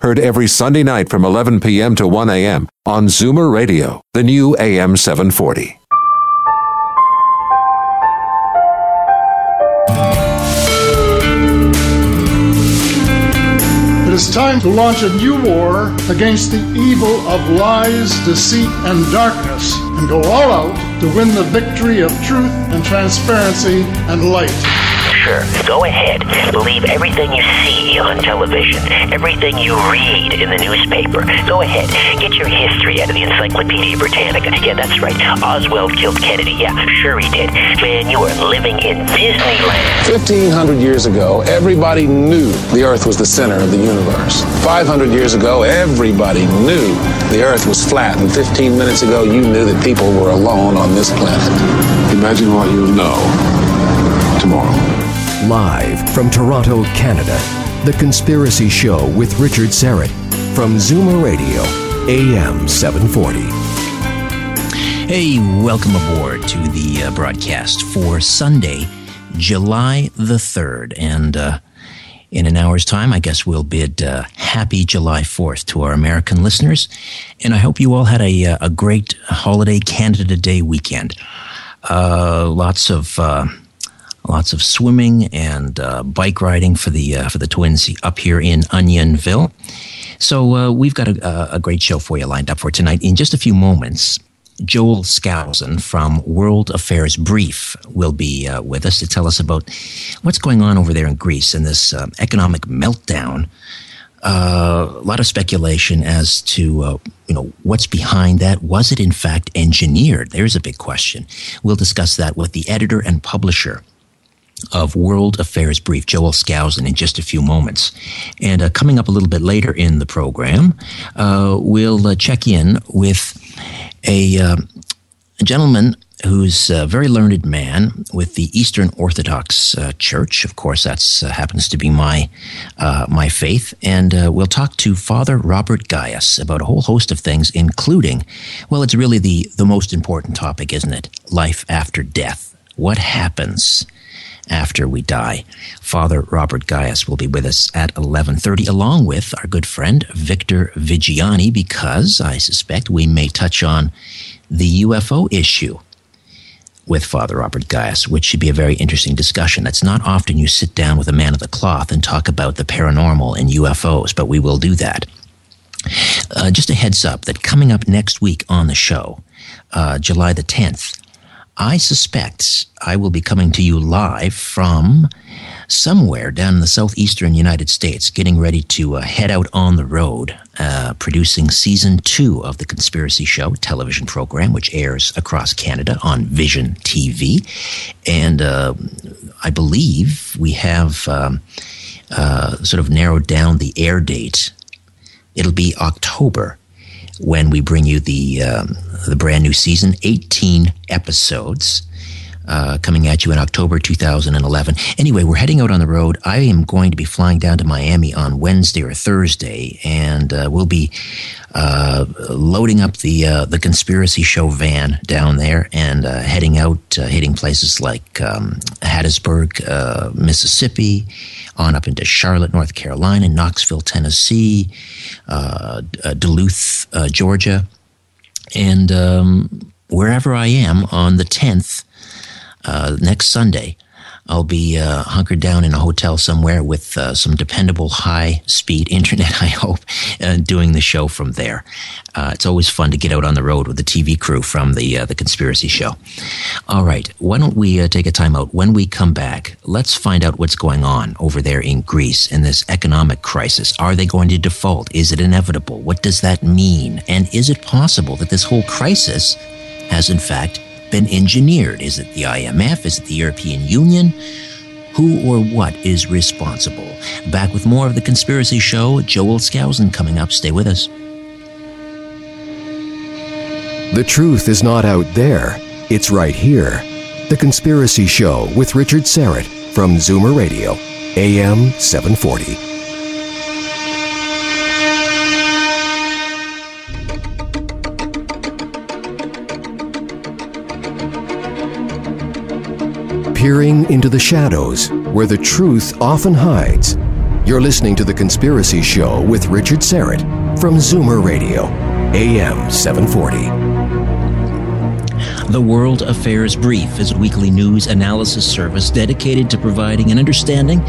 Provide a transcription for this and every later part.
Heard every Sunday night from 11 p.m. to 1 a.m. on Zoomer Radio, the new AM 740. It is time to launch a new war against the evil of lies, deceit, and darkness, and go all out to win the victory of truth and transparency and light. Sure, go ahead. Believe everything you see on television, everything you read in the newspaper. Go ahead. Get your history out of the Encyclopedia Britannica. Yeah, that's right. Oswald killed Kennedy. Yeah, sure he did. Man, you are living in Disneyland. 1500 years ago, everybody knew the Earth was the center of the universe. 500 years ago, everybody knew the Earth was flat. And 15 minutes ago, you knew that people were alone on this planet. Imagine what you'll know tomorrow. Live from Toronto, Canada, The Conspiracy Show with Richard Syrett from Zoomer Radio, AM 740. Hey, welcome aboard to the uh, broadcast for Sunday, July the 3rd. And uh, in an hour's time, I guess we'll bid uh, happy July 4th to our American listeners. And I hope you all had a, uh, a great holiday Canada Day weekend. Uh, lots of uh, lots of swimming and uh, bike riding for the uh, for the twins up here in Unionville. So uh, we've got a, a, great show for you lined up for tonight. In just a few moments, Joel Skousen from World Affairs Brief will be uh, with us to tell us about what's going on over there in Greece and this uh, economic meltdown. Uh, a lot of speculation as to you know what's behind that. Was it in fact engineered? There's a big question. We'll discuss that with the editor and publisher of World Affairs Brief, Joel Skousen, in just a few moments. And uh, coming up a little bit later in the program, uh, we'll uh, check in with a, uh, a gentleman who's a very learned man with the Eastern Orthodox uh, Church. Of course, that uh, happens to be my my faith. And we'll talk to Father Robert Gaius about a whole host of things, including, well, it's really the the most important topic, isn't it? Life after death. What happens? After we die. Father Robert Gaius will be with us at 11:30 along with our good friend Victor Viggiani because I suspect we may touch on the UFO issue with Father Robert Gaius, which should be a very interesting discussion. That's not often you sit down with a man of the cloth and talk about the paranormal and UFOs, but we will do that. Uh, just a heads up that coming up next week on the show, uh, July the 10th, I suspect I will be coming to you live from somewhere down in the southeastern United States, getting ready to uh, head out on the road, uh, producing season two of the Conspiracy Show television program, which airs across Canada on Vision TV. And uh, I believe we have um, uh, sort of narrowed down the air date. It'll be October when we bring you the um, the brand new season, 18 episodes. Uh, coming at you in October 2011. Anyway, we're heading out on the road. I am going to be flying down to Miami on Wednesday or Thursday, and uh, we'll be uh, loading up the uh, the conspiracy show van down there and uh, heading out, uh, hitting places like um, Hattiesburg, Mississippi, on up into Charlotte, North Carolina, Knoxville, Tennessee, Duluth, Georgia and um, wherever I am on the 10th, uh, next Sunday, I'll be uh, hunkered down in a hotel somewhere with uh, some dependable high speed internet, I hope, uh, doing the show from there. Uh, it's always fun to get out on the road with the TV crew from the, uh, the conspiracy show. All right, why don't we uh, take a time out? When we come back, let's find out what's going on over there in Greece in this economic crisis. Are they going to default? Is it inevitable? What does that mean? And is it possible that this whole crisis has, in fact, been engineered? Is it the IMF? Is it the European Union? Who or what is responsible? Back with more of The Conspiracy Show. Joel Skousen coming up. Stay with us. The truth is not out there, it's right here. The Conspiracy Show with Richard Syrett from Zoomer Radio, AM 740. Peering into the shadows where the truth often hides. You're listening to The Conspiracy Show with Richard Syrett from Zoomer Radio, AM 740. The World Affairs Brief is a weekly news analysis service dedicated to providing an understanding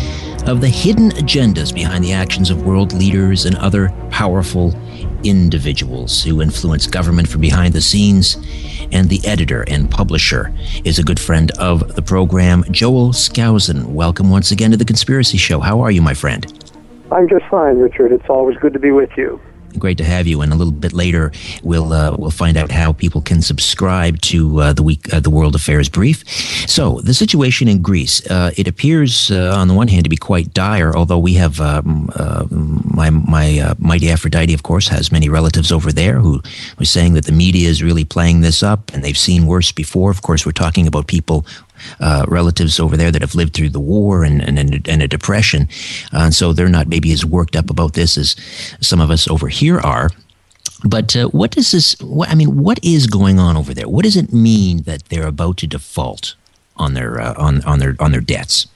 of the hidden agendas behind the actions of world leaders and other powerful individuals who influence government from behind the scenes. And the editor and publisher is a good friend of the program, Joel Skousen. Welcome once again to The Conspiracy Show. How are you, my friend? I'm just fine, Richard. It's always good to be with you great to have you. And a little bit later, we'll uh, we'll find out how people can subscribe to uh, the week uh, the World Affairs Brief. So the situation in Greece, uh, it appears uh, on the one hand to be quite dire. Although we have um, uh, my my mighty Aphrodite, of course, has many relatives over there who are saying that the media is really playing this up, and they've seen worse before. Of course, we're talking about people uh, relatives over there that have lived through the war and, and, and a depression. Uh, and so they're not maybe as worked up about this as some of us over here are. But uh, what does this, what, I mean, what is going on over there? What does it mean that they're about to default on their, uh, on, on, their, on their debts?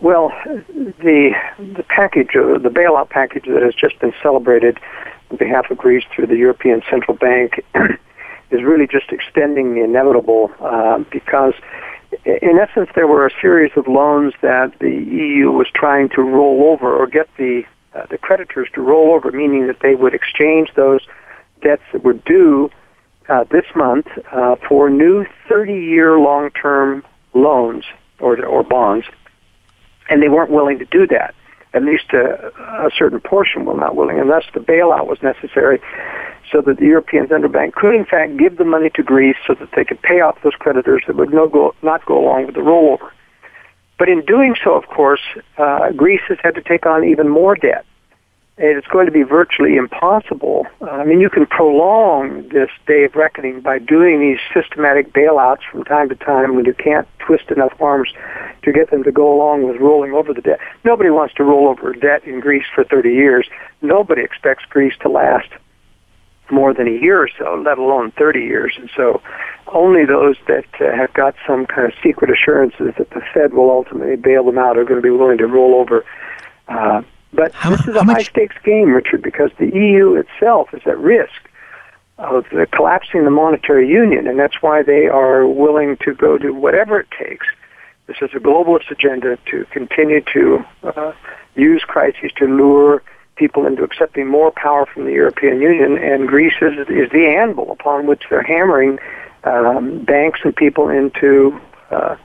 Well, the, the package, uh, the bailout package that has just been celebrated on behalf of Greece through the European Central Bank is really just extending the inevitable uh, because in essence, there were a series of loans that the EU was trying to roll over or get the uh, the creditors to roll over, meaning that they would exchange those debts that were due uh, this month uh, for new 30-year long-term loans or or bonds, and they weren't willing to do that. At least a, a certain portion were not willing, and thus the bailout was necessary so that the European Central Bank could, in fact, give the money to Greece so that they could pay off those creditors that would no go, not go along with the rollover. But in doing so, of course, uh, Greece has had to take on even more debt. And it's going to be virtually impossible. I mean, you can prolong this day of reckoning by doing these systematic bailouts from time to time when you can't twist enough arms to get them to go along with rolling over the debt. Nobody wants to roll over debt in Greece for 30 years. Nobody expects Greece to last more than a year or so, let alone 30 years. And so only those that uh, have got some kind of secret assurances that the Fed will ultimately bail them out are going to be willing to roll over. Uh, but how, this is a high stakes game, Richard, because the EU itself is at risk of the collapsing the monetary union, and that's why they are willing to go to whatever it takes. This is a globalist agenda to continue to uh, use crises to lure people into accepting more power from the European Union, and Greece is, is the anvil upon which they're hammering um, banks and people into, uh,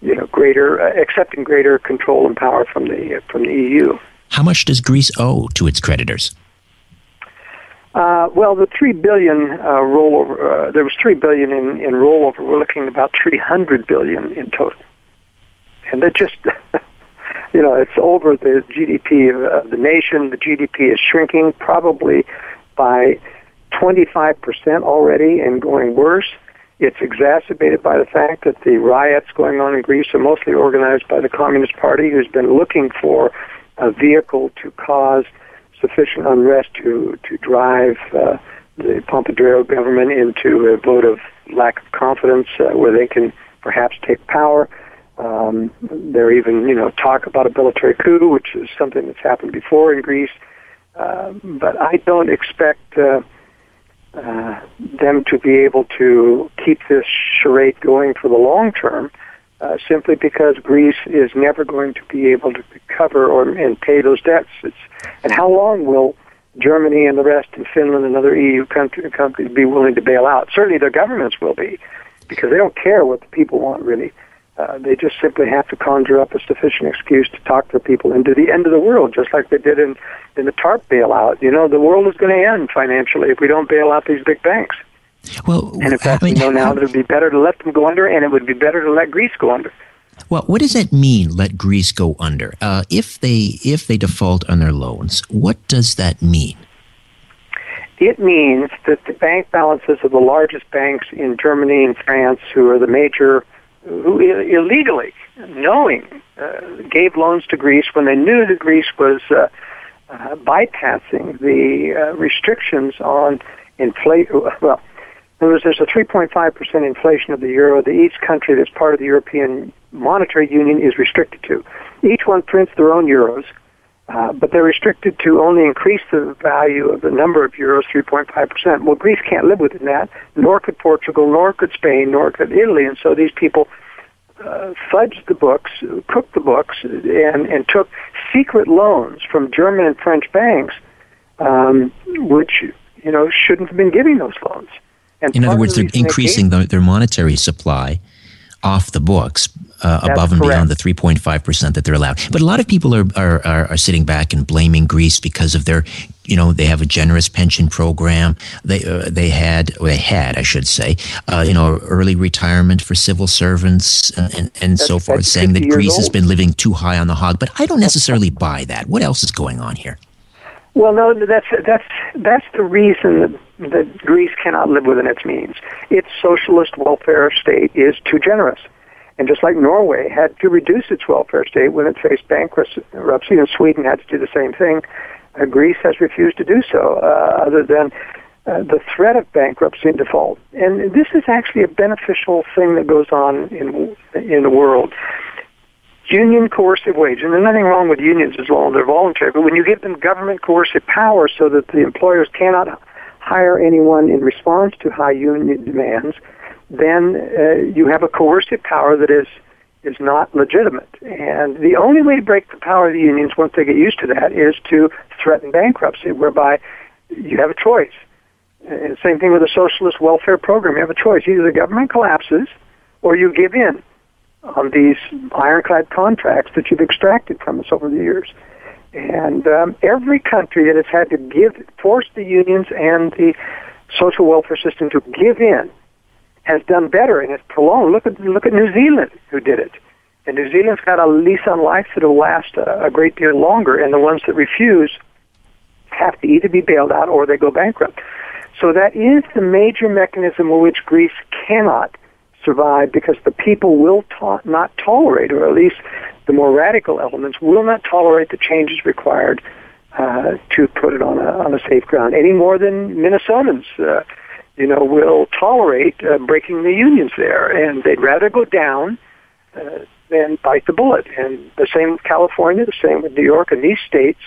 you know, greater uh, accepting greater control and power from the uh, from the EU. How much does Greece owe to its creditors? Uh, well, the three billion uh, rollover. Uh, there was three billion in, in rollover. We're looking at about three hundred billion in total, and that just you know, it's over the GDP of the nation. The GDP is shrinking probably by 25% already and going worse. It's exacerbated by the fact that the riots going on in Greece are mostly organized by the Communist Party, who's been looking for a vehicle to cause sufficient unrest to to drive uh, the Papandreou government into a vote of lack of confidence, uh, where they can perhaps take power. Um, there even, you know, talk about a military coup, which is something that's happened before in Greece. Uh, but I don't expect uh, uh, them to be able to keep this charade going for the long term, uh, simply because Greece is never going to be able to recover or and pay those debts. It's, and how long will Germany and the rest, and Finland and other EU country, countries be willing to bail out? Certainly, their governments will be, because they don't care what the people want really. They just simply have to conjure up a sufficient excuse to talk their people into the end of the world, just like they did in, in the TARP bailout. You know, the world is going to end financially if we don't bail out these big banks. Well, and in fact, I mean, we know now that it would be better to let them go under, and it would be better to let Greece go under. Well, what does that mean? Let Greece go under. Uh, if they if they default on their loans, what does that mean? It means that the bank balances of the largest banks in Germany and France, who are the major, who illegally, knowing, uh, gave loans to Greece when they knew that Greece was uh, uh, bypassing the uh, restrictions on inflation. Well, there's, there's a 3.5% inflation of the euro that each country that's part of the European Monetary Union is restricted to. Each one prints their own euros, uh, but they're restricted to only increase the value of the number of euros 3.5%. Well, Greece can't live within that, nor could Portugal, nor could Spain, nor could Italy, and so these people uh, fudged the books, cooked the books, and, and took secret loans from German and French banks, um, which you know shouldn't have been giving those loans. And in other words, they're increasing the, their monetary supply off the books uh, above and beyond the 3.5% that they're allowed. But a lot of people are, are, are, are, sitting back and blaming Greece because of their, you know, they have a generous pension program. They, uh, they had, they had, I should say, uh, you know, early retirement for civil servants and, and, and so forth, saying that Greece old. has been living too high on the hog. But I don't necessarily buy that. What else is going on here? Well, no, that's that's that's the reason that, that Greece cannot live within its means. Its socialist welfare state is too generous, and just like Norway had to reduce its welfare state when it faced bankruptcy, and Sweden had to do the same thing, uh, Greece has refused to do so, uh, other than uh, the threat of bankruptcy and default. And this is actually a beneficial thing that goes on in in the world union coercive wage, and there's nothing wrong with unions as long as they're voluntary, but when you give them government coercive power so that the employers cannot hire anyone in response to high union demands, then uh, you have a coercive power that is is not legitimate. And the only way to break the power of the unions once they get used to that is to threaten bankruptcy, whereby you have a choice. And same thing with the socialist welfare program. You have a choice. Either the government collapses or you give in on these ironclad contracts that you've extracted from us over the years. And um, every country that has had to give, force the unions and the social welfare system to give in, has done better and it's prolonged. Look at look at New Zealand, who did it. And New Zealand's got a lease on life that'll last a, a great deal longer. And the ones that refuse have to either be bailed out or they go bankrupt. So that is the major mechanism in which Greece cannot survive because the people will ta- not tolerate, or at least the more radical elements will not tolerate the changes required uh, to put it on a, on a safe ground any more than Minnesotans, uh, you know, will tolerate uh, breaking the unions there, and they'd rather go down uh, than bite the bullet. And the same with California, the same with New York, and these states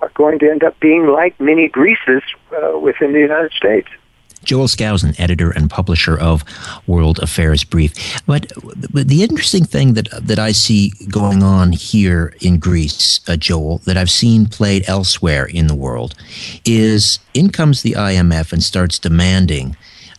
are going to end up being like mini Greeces uh, within the United States. Joel Skousen, editor and publisher of World Affairs Brief. But, but the interesting thing that that I see going on here in Greece, uh, Joel, that I've seen played elsewhere in the world, is in comes the IMF and starts demanding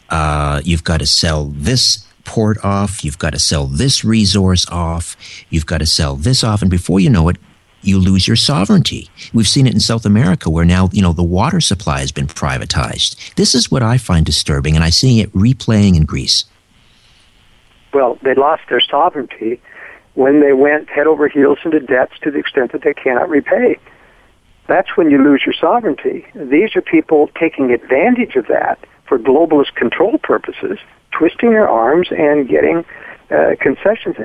uh, you've got to sell this port off, you've got to sell this resource off, you've got to sell this off, and before you know it, you lose your sovereignty. We've seen it in South America where now, you know, the water supply has been privatized. This is what I find disturbing, and I see it replaying in Greece. Well, they lost their sovereignty when they went head over heels into debts to the extent that they cannot repay. That's when you lose your sovereignty. These are people taking advantage of that for globalist control purposes, twisting their arms and getting uh, concessions.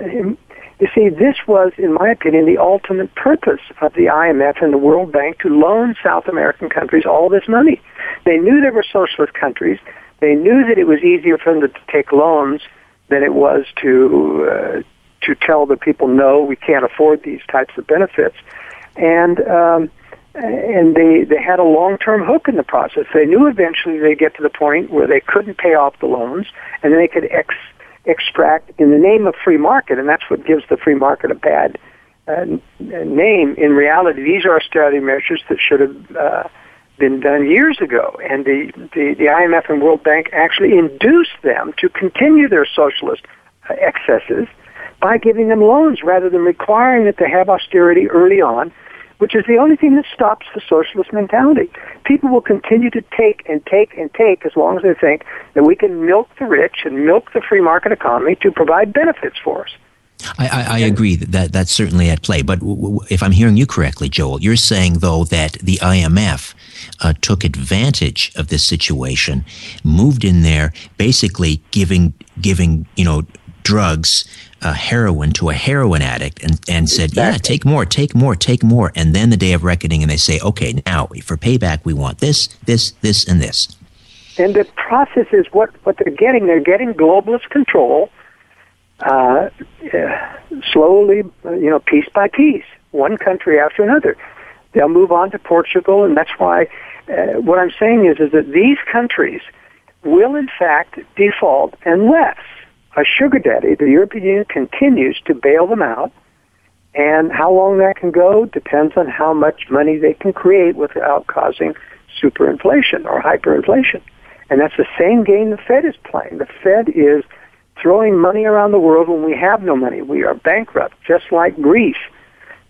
You see, this was, in my opinion, the ultimate purpose of the IMF and the World Bank to loan South American countries all this money. They knew they were socialist countries. They knew that it was easier for them to take loans than it was to uh, to tell the people, no, we can't afford these types of benefits. And um, and they they had a long term hook in the process. They knew eventually they'd get to the point where they couldn't pay off the loans, and then they could ex extract in the name of free market, and that's what gives the free market a bad uh, name. In reality, these are austerity measures that should have uh, been done years ago, and the, the, the IMF and World Bank actually induced them to continue their socialist uh, excesses by giving them loans rather than requiring that they have austerity early on which is the only thing that stops the socialist mentality. People will continue to take and take and take as long as they think that we can milk the rich and milk the free market economy to provide benefits for us. I, I, I agree that, that that's certainly at play. But w- w- if I'm hearing you correctly, Joel, you're saying though that the IMF uh, took advantage of this situation, moved in there, basically giving giving you know drugs, uh, heroin to a heroin addict, and and said, exactly. yeah, take more, take more, take more, and then the day of reckoning, and they say, okay, now for payback, we want this, this, this, and this. And the process is what what they're getting. They're getting globalist control uh, slowly, you know, piece by piece, one country after another. They'll move on to Portugal, and that's why uh, what I'm saying is, is that these countries will, in fact, default unless a sugar daddy, the European Union, continues to bail them out. And how long that can go depends on how much money they can create without causing superinflation or hyperinflation. And that's the same game the Fed is playing. The Fed is throwing money around the world when we have no money. We are bankrupt, just like Greece.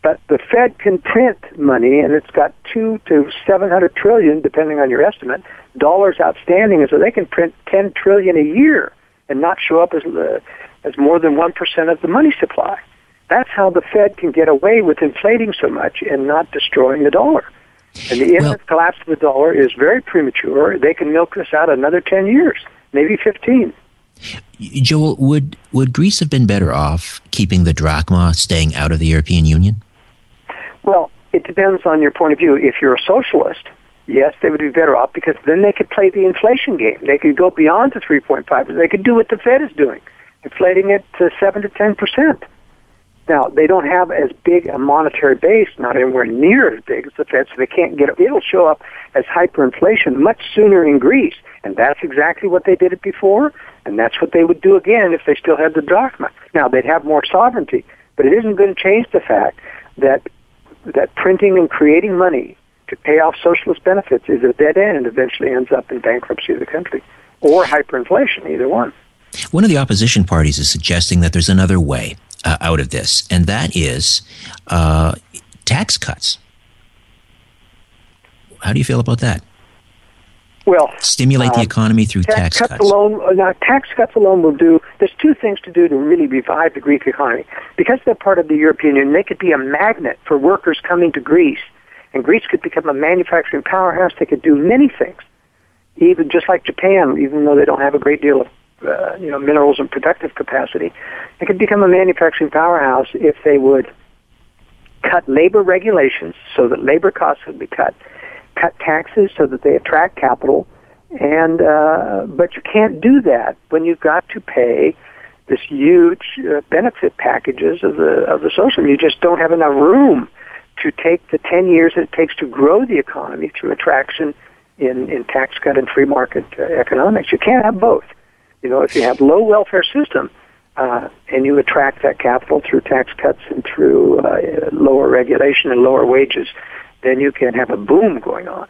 But the Fed can print money, and it's got two to seven hundred trillion, depending on your estimate, dollars outstanding, and so they can print ten trillion a year and not show up as uh, as more than one percent of the money supply. That's how the Fed can get away with inflating so much and not destroying the dollar. And the well, collapse of the dollar is very premature. They can milk this out another ten years, maybe fifteen. Joel, would would Greece have been better off keeping the drachma, staying out of the European Union? Well, it depends on your point of view. If you're a socialist, yes, they would be better off because then they could play the inflation game. They could go beyond the 3.5. They could do what the Fed is doing, inflating it to 7 to 10 percent. Now, they don't have as big a monetary base, not anywhere near as big as the Fed, so they can't get it. It'll show up as hyperinflation much sooner in Greece, and that's exactly what they did it before, and that's what they would do again if they still had the drachma. Now, they'd have more sovereignty, but it isn't going to change the fact that that printing and creating money to pay off socialist benefits is a dead end and eventually ends up in bankruptcy of the country or hyperinflation, either one. One of the opposition parties is suggesting that there's another way uh, out of this, and that is uh, tax cuts. How do you feel about that? Well, stimulate the uh, economy through tax, tax cuts, cuts. alone. Uh, now, tax cuts alone will do. There's two things to do to really revive the Greek economy. Because they're part of the European Union, they could be a magnet for workers coming to Greece, and Greece could become a manufacturing powerhouse. They could do many things, even just like Japan, even though they don't have a great deal of uh, you know minerals and productive capacity. They could become a manufacturing powerhouse if they would cut labor regulations so that labor costs would be cut cut taxes so that they attract capital. And uh, but you can't do that when you've got to pay this huge uh, benefit packages of the of the social. You just don't have enough room to take the ten years it takes to grow the economy through attraction in in tax cut and free market uh, economics. You can't have both. You know, if you have low welfare system uh, and you attract that capital through tax cuts and through uh, lower regulation and lower wages, then you can have a boom going on.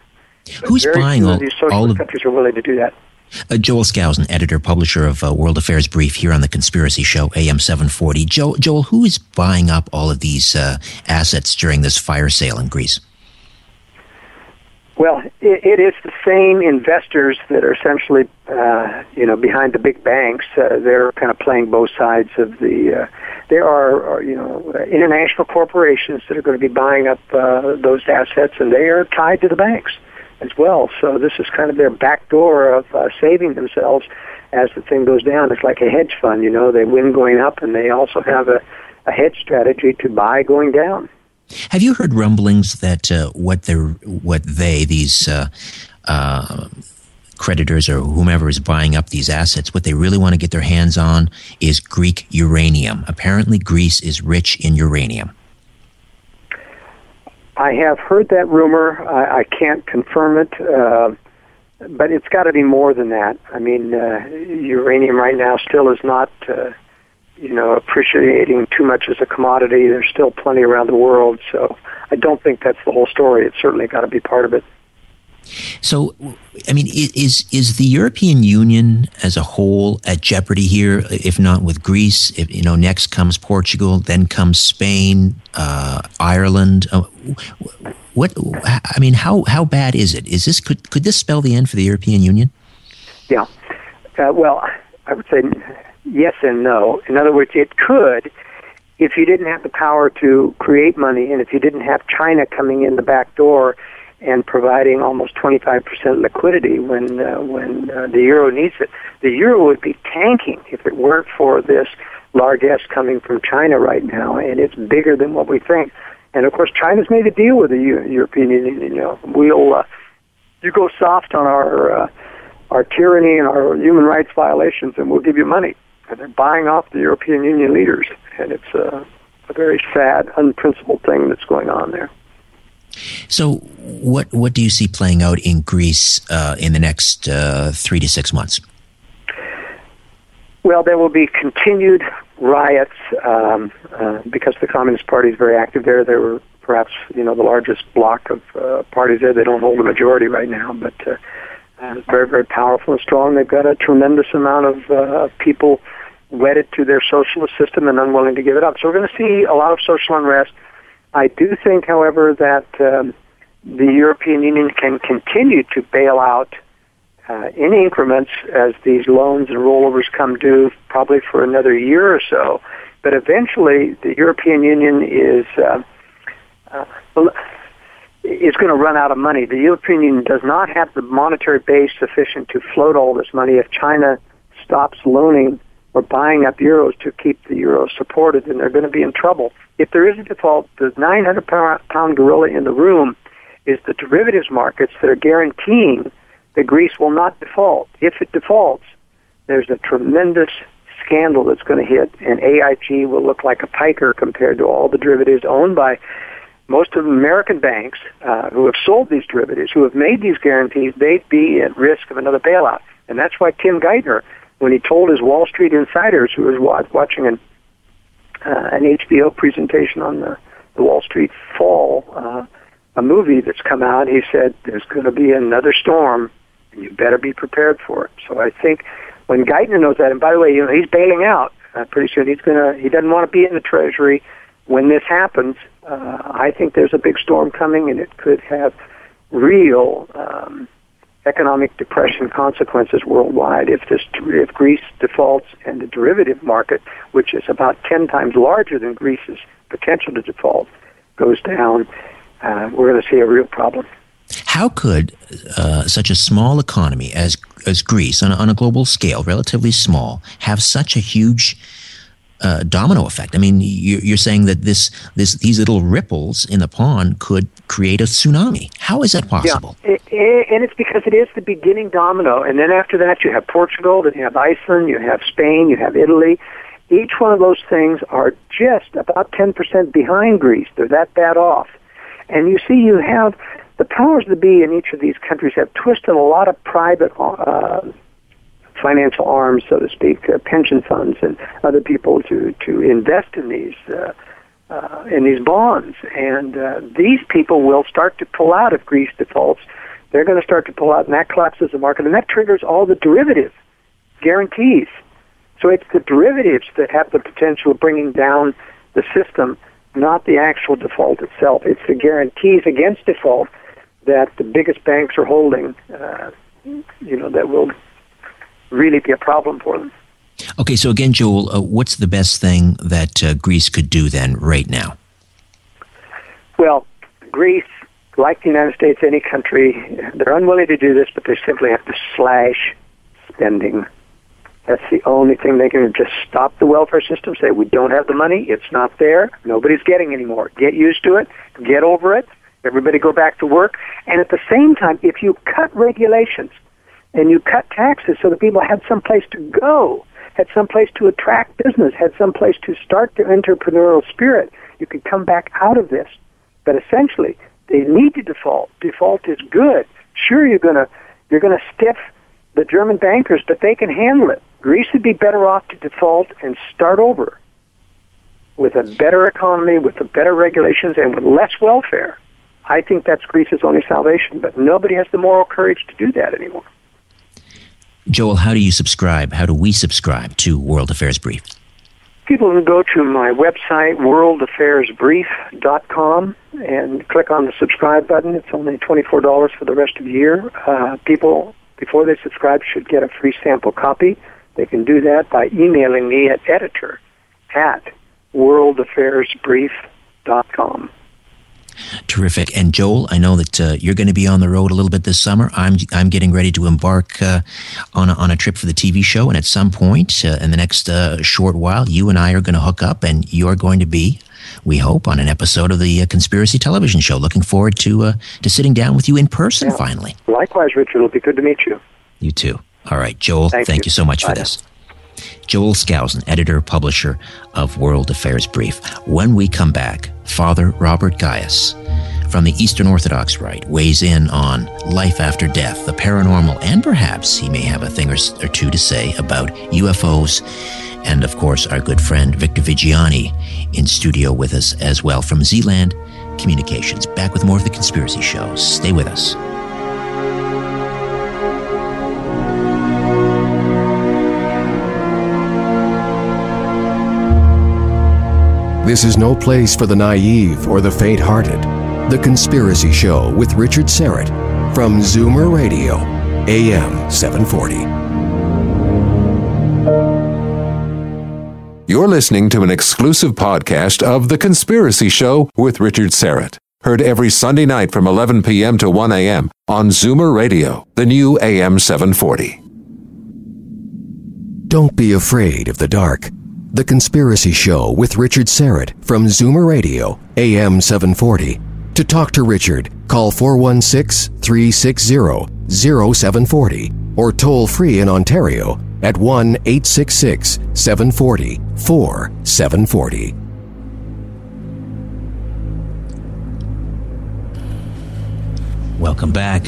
Who's buying all, these all of, countries are willing to do that? Uh, Joel Skousen, editor, publisher of uh, World Affairs Brief here on the Conspiracy Show, AM 740. Joel, Joel who is buying up all of these uh, assets during this fire sale in Greece? Well, it, it is the same investors that are essentially, uh, you know, behind the big banks. Uh, they're kind of playing both sides of the. Uh, there are, you know, international corporations that are going to be buying up those assets, and they are tied to the banks as well. So this is kind of their back door of uh, saving themselves as the thing goes down. It's like a hedge fund, you know. They win going up, and they also have a, a hedge strategy to buy going down. Have you heard rumblings that uh, what they what they these uh, uh, creditors or whomever is buying up these assets, what they really want to get their hands on is Greek uranium. Apparently, Greece is rich in uranium. I have heard that rumor. I, I can't confirm it, uh, but it's got to be more than that. I mean, uh, uranium right now still is not uh, you know, appreciating too much as a commodity. There's still plenty around the world, so I don't think that's the whole story. It's certainly got to be part of it. So, I mean, is is the European Union as a whole at jeopardy here? If not with Greece, if you know, next comes Portugal, then comes Spain, uh, Ireland. Uh, what? I mean, how how bad is it? Is this could could this spell the end for the European Union? Yeah. Uh, well, I would say yes and no. In other words, it could if you didn't have the power to create money and if you didn't have China coming in the back door and providing almost 25% liquidity when uh, when uh, the euro needs it, the euro would be tanking if it weren't for this largesse coming from China right now, and it's bigger than what we think. And of course, China's made a deal with the U- European Union. You know, we'll uh, you go soft on our uh, our tyranny and our human rights violations, and we'll give you money. And they're buying off the European Union leaders, and it's uh, a very sad, unprincipled thing that's going on there. So, what what do you see playing out in Greece uh, in the next uh, three to six months? Well, there will be continued riots um, uh, because the Communist Party is very active there. There were perhaps you know the largest block of uh, parties there. They don't hold a majority right now, but uh, very very powerful and strong. They've got a tremendous amount of uh, people wedded to their socialist system and unwilling to give it up. So we're going to see a lot of social unrest. I do think, however, that um, the European Union can continue to bail out uh, in increments as these loans and rollovers come due, probably for another year or so. But eventually, the European Union is uh, uh, is going to run out of money. The European Union does not have the monetary base sufficient to float all this money. If China stops loaning or buying up euros to keep the euro supported, then they're going to be in trouble. If there is a default, the 900 pound gorilla in the room is the derivatives markets that are guaranteeing that Greece will not default. If it defaults, there's a tremendous scandal that's going to hit, and AIG will look like a piker compared to all the derivatives owned by most of the American banks uh, who have sold these derivatives, who have made these guarantees, they'd be at risk of another bailout. And that's why Tim Geithner, when he told his Wall Street insiders who was watching an, uh, an HBO presentation on the, the Wall Street Fall, uh, a movie that's come out, he said, there's going to be another storm, and you better be prepared for it. So I think when Geithner knows that, and by the way, you know, he's bailing out. Uh, pretty soon he's going to, he doesn't want to be in the Treasury when this happens, uh, I think there's a big storm coming, and it could have real um, economic depression consequences worldwide if this if Greece defaults and the derivative market, which is about ten times larger than Greece's potential to default, goes down. Uh, we're going to see a real problem. How could uh, such a small economy as as Greece, on a, on a global scale, relatively small, have such a huge uh, domino effect. I mean, you're saying that this, this, these little ripples in the pond could create a tsunami. How is that possible? Yeah. It, it, and it's because it is the beginning domino. And then after that, you have Portugal, then you have Iceland, you have Spain, you have Italy. Each one of those things are just about 10% behind Greece. They're that bad off. And you see, you have the powers that be in each of these countries have twisted a lot of private uh, financial arms, so to speak, uh, pension funds and other people to to invest in these uh, uh, in these bonds, and uh, these people will start to pull out if Greece defaults. They're going to start to pull out, and that collapses the market, and that triggers all the derivative guarantees. So it's the derivatives that have the potential of bringing down the system, not the actual default itself. It's the guarantees against default that the biggest banks are holding, uh, you know, that will really be a problem for them. Okay, so again, Joel, uh, what's the best thing that uh, Greece could do then, right now? Well, Greece, like the United States, any country, they're unwilling to do this, but they simply have to slash spending. That's the only thing they can do, just stop the welfare system, say, we don't have the money, it's not there, nobody's getting any more. Get used to it, get over it, everybody go back to work. And at the same time, if you cut regulations, and you cut taxes so that people had some place to go, had some place to attract business, had some place to start their entrepreneurial spirit. You could come back out of this. But essentially, they need to default. Default is good. Sure, you're gonna you're gonna stiff the German bankers, but they can handle it. Greece would be better off to default and start over with a better economy, with the better regulations, and with less welfare. I think that's Greece's only salvation, but nobody has the moral courage to do that anymore. Joel, how do you subscribe? How do we subscribe to World Affairs Brief? People can go to my website, worldaffairsbrief.com, and click on the subscribe button. It's only $24 for the rest of the year. Uh, people, before they subscribe, should get a free sample copy. They can do that by emailing me at editor at worldaffairsbrief.com. Terrific. And Joel, I know that uh, you're going to be on the road a little bit this summer. I'm I'm getting ready to embark uh, on a, on a trip for the TV show, and at some point uh, in the next uh, short while, you and I are going to hook up, and you're going to be, we hope, on an episode of the uh, Conspiracy Television Show. Looking forward to uh, to sitting down with you in person Yeah. finally. Likewise, Richard. It'll be good to meet you. You too. All right, Joel. Thank thank you. you so much for this. Joel Skousen, editor publisher of World Affairs Brief. When we come back, Father Robert Gaius from the Eastern Orthodox Rite weighs in on life after death, the paranormal, and perhaps he may have a thing or, or two to say about UFOs. And of course, our good friend Victor Viggiani in studio with us as well from Zealand Communications. Back with more of the conspiracy shows. Stay with us. This is no place for the naive or the faint hearted. The Conspiracy Show with Richard Syrett from Zoomer Radio, AM 740. You're listening to an exclusive podcast of The Conspiracy Show with Richard Syrett. Heard every Sunday night from 11 p.m. to 1 a.m. on Zoomer Radio, the new AM 740. Don't be afraid of the dark. The Conspiracy Show with Richard Syrett from Zoomer Radio, AM 740. To talk to Richard, call 416 360 0740 or toll free in Ontario at 1 866 740 4740. Welcome back.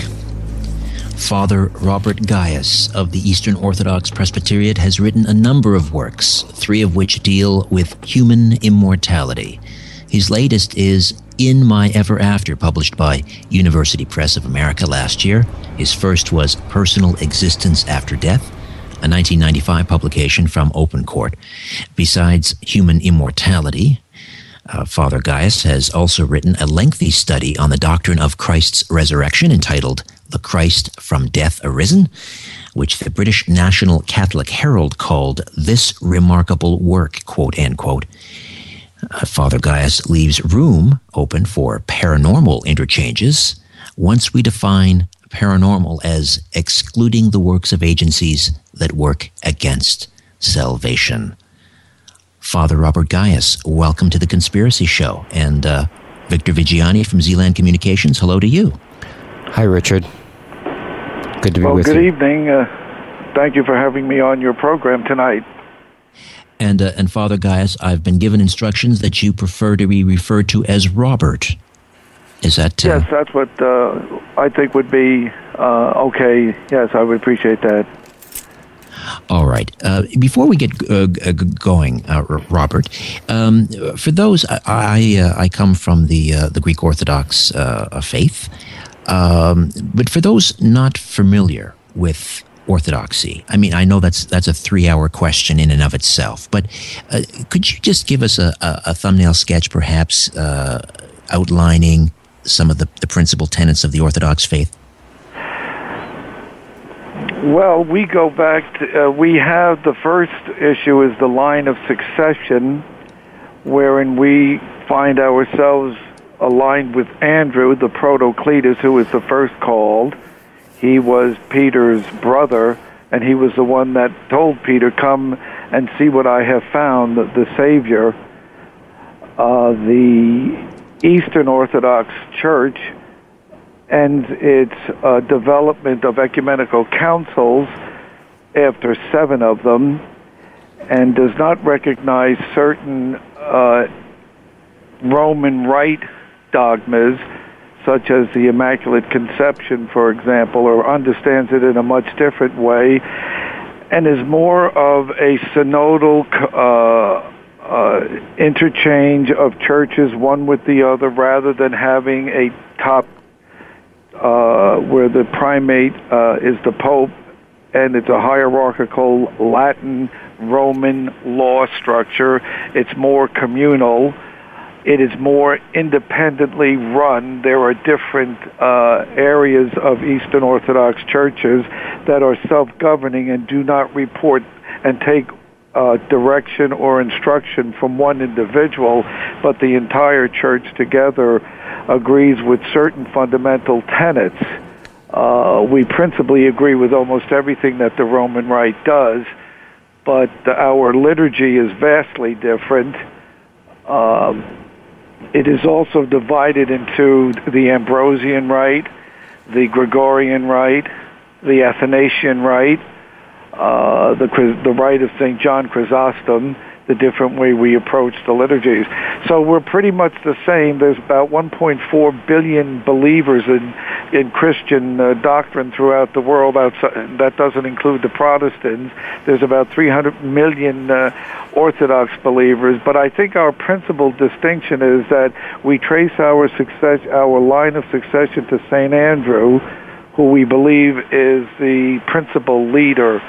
Father Robert Gaius of the Eastern Orthodox Presbyterian has written a number of works, three of which deal with human immortality. His latest is In My Ever After, published by University Press of America last year. His first was Personal Existence After Death, a 1995 publication from Open Court. Besides human immortality, uh, Father Gaius has also written a lengthy study on the doctrine of Christ's resurrection entitled The Christ from Death Arisen, which the British National Catholic Herald called this remarkable work, quote unquote. Uh, Father Gaius leaves room open for paranormal interchanges once we define paranormal as excluding the works of agencies that work against salvation. Father Robert Gaius, welcome to the Conspiracy Show. And uh, Victor Viggiani from Zealand Communications, hello to you. Hi, Richard. Good to be Well, with good you. evening. Uh, thank you for having me on your program tonight. And, uh, and Father Gaius, I've been given instructions that you prefer to be referred to as Robert. Is that. Uh, Yes, that's what uh, I think would be uh, okay. Yes, I would appreciate that. All right. Uh, before we get uh, g- g- going, uh, Robert, um, for those I I, uh, I come from the uh, the Greek Orthodox uh, faith, um, but for those not familiar with Orthodoxy, I mean, I know that's that's a three hour question in and of itself, but uh, could you just give us a, a, a thumbnail sketch, perhaps uh, outlining some of the, the principal tenets of the Orthodox faith? Well, we go back to, uh, we have the first issue is the line of succession, wherein we find ourselves aligned with Andrew, the Protocletus, who was the first called. He was Peter's brother, and he was the one that told Peter, Come and see what I have found, the, Savior. Uh, the Eastern Orthodox Church and its uh, development of ecumenical councils after seven of them and does not recognize certain uh, Roman Rite dogmas, such as the Immaculate Conception, for example, or understands it in a much different way, and is more of a synodal uh, uh, interchange of churches, one with the other, rather than having a top uh, where the primate uh, is the Pope, and it's a hierarchical Latin Roman law structure. It's more communal. It is more independently run. There are different uh, areas of Eastern Orthodox churches that are self-governing and do not report and take uh, direction or instruction from one individual, but the entire church together agrees with certain fundamental tenets. Uh, we principally agree with almost everything that the Roman Rite does, but our liturgy is vastly different. Um, it is also divided into the Ambrosian Rite, the Gregorian Rite, the Athanasian Rite, uh, the the rite of Saint John Chrysostom, the different way we approach the liturgies. So we're pretty much the same. There's about 1.4 billion believers in in Christian uh, doctrine throughout the world. Outside, that doesn't include the Protestants. There's about 300 million uh, Orthodox believers. But I think our principal distinction is that we trace our success, our line of succession to Saint Andrew, who we believe is the principal leader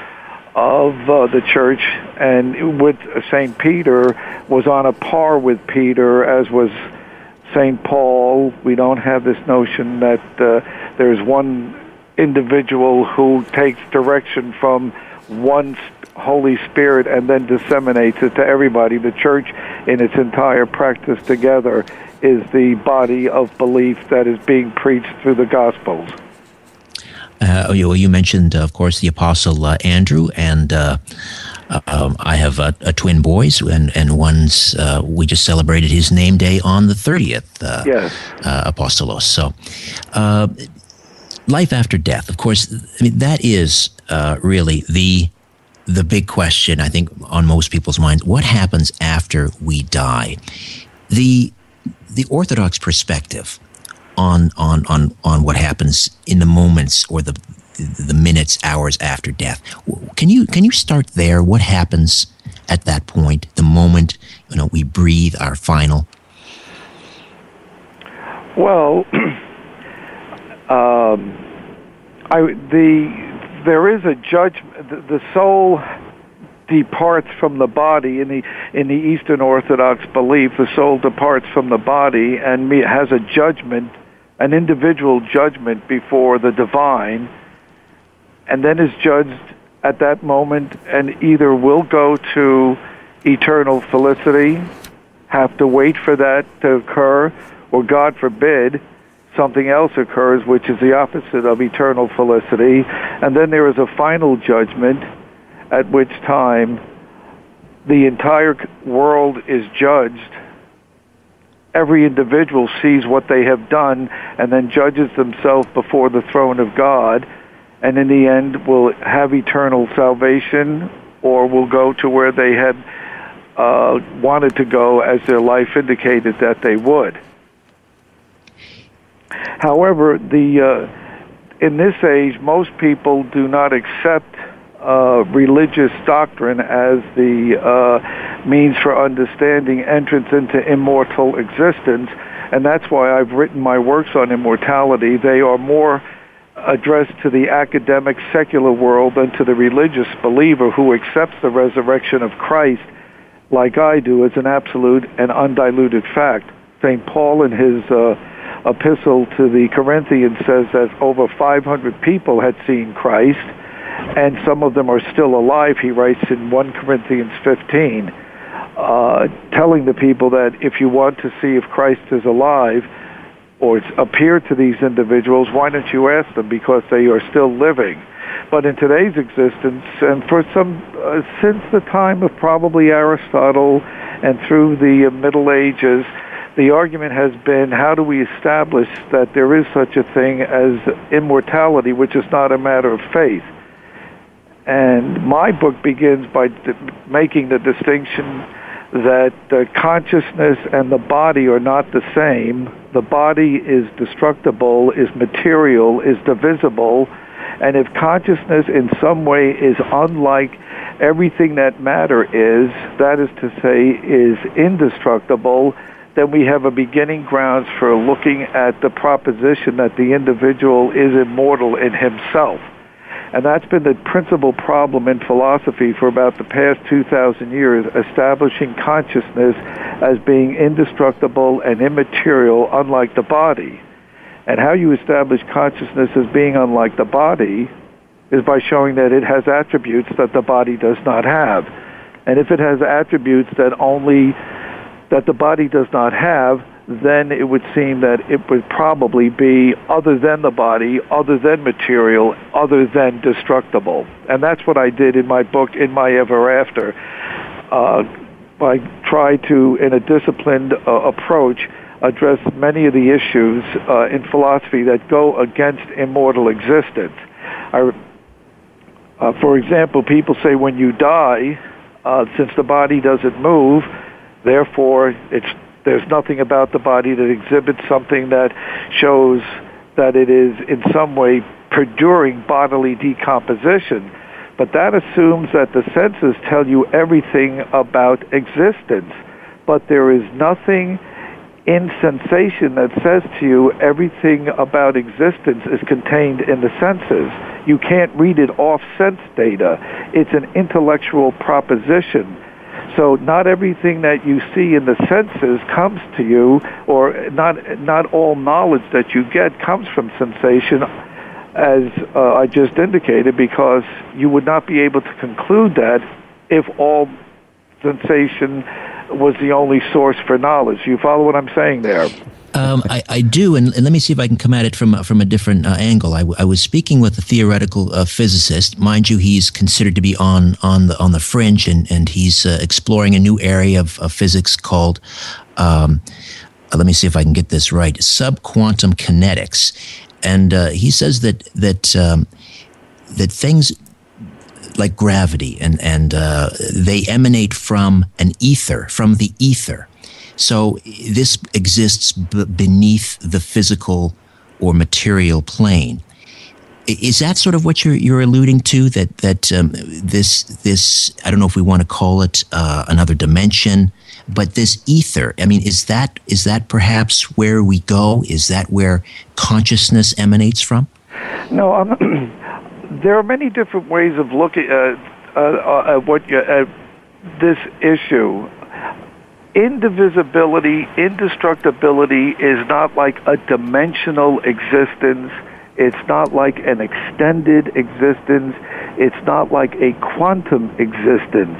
of uh, the church, and with Saint Peter was on a par with Peter, as was Saint Paul. We don't have this notion that uh, there's one individual who takes direction from one Holy Spirit and then disseminates it to everybody. The church, in its entire practice together, is the body of belief that is being preached through the Gospels. Uh, you, you, mentioned, of course, the Apostle uh, Andrew, and uh, um, I have a twin boys, and and one's uh, we just celebrated his name day on the thirtieth. Uh, yes, Apostolos. So, life after death. Of course, I mean that is really the the big question. I think on most people's minds: what happens after we die? The the Orthodox perspective on on on on what happens in the moments or the the minutes, hours after death. Can you can you start there? What happens at that point, the moment you know we breathe our final? Well, um, I the there is a judgment. The, the soul departs from the body in the in the Eastern Orthodox belief. The soul departs from the body and has a judgment an individual judgment before the divine and then is judged at that moment and either will go to eternal felicity, have to wait for that to occur, or God forbid, something else occurs which is the opposite of eternal felicity. And then there is a final judgment at which time the entire world is judged every individual sees what they have done and then judges themselves before the throne of God, and in the end will have eternal salvation or will go to where they had uh, wanted to go as their life indicated that they would. However, the uh, in this age, most people do not accept uh, religious doctrine as the uh, means for understanding entrance into immortal existence, and that's why I've written my works on immortality. They are more addressed to the academic secular world than to the religious believer who accepts the resurrection of Christ like I do as an absolute and undiluted fact. St. Paul in his uh, epistle to the Corinthians says that over 500 people had seen Christ and some of them are still alive, he writes in 1 Corinthians 15, uh, telling the people that if you want to see if Christ is alive or appear to these individuals, why don't you ask them because they are still living? But in today's existence, and for some, uh, since the time of probably Aristotle and through the uh, Middle Ages, the argument has been how do we establish that there is such a thing as immortality, which is not a matter of faith? And my book begins by making the distinction that the consciousness and the body are not the same. The body is destructible, is material, is divisible, and if consciousness in some way is unlike everything that matter is, that is to say, is indestructible, then we have a beginning grounds for looking at the proposition that the individual is immortal in himself. And that's been the principal problem in philosophy for about the past 2,000 years, establishing consciousness as being indestructible and immaterial, unlike the body. And how you establish consciousness as being unlike the body is by showing that it has attributes that the body does not have. And if it has attributes that only that the body does not have, then it would seem that it would probably be other than the body, other than material, other than destructible. And that's what I did in my book, In My Ever After. Uh, I tried to, in a disciplined uh, approach, address many of the issues uh, in philosophy that go against immortal existence. I, uh, for example, people say when you die, uh, since the body doesn't move, therefore it's there's nothing about the body that exhibits something that shows that it is in some way perduring bodily decomposition. But that assumes that the senses tell you everything about existence. But there is nothing in sensation that says to you everything about existence is contained in the senses. You can't read it off sense data. It's an intellectual proposition. So not everything that you see in the senses comes to you, or not not all knowledge that you get comes from sensation, as uh, I just indicated, because you would not be able to conclude that if all sensation was the only source for knowledge. You follow what I'm saying there? Um, I, I, do, and, and, let me see if I can come at it from from a different uh, angle. I, w- I was speaking with a theoretical uh, physicist, mind you, he's considered to be on on the on the fringe, and and he's uh, exploring a new area of, of physics called. Um, uh, let me see if I can get this right. Subquantum kinetics, and uh, he says that that um, that things like gravity and and they emanate from an ether, from the ether so this exists b- beneath the physical or material plane. Is that sort of what you're you're alluding to? That that um, this this I don't know if we want to call it uh, another dimension, but this ether. I mean, is that is that perhaps where we go? Is that where consciousness emanates from? No, um, there are many different ways of looking at, uh, uh, at what you, at this issue indivisibility, indestructibility is not like a dimensional existence. It's not like an extended existence. It's not like a quantum existence.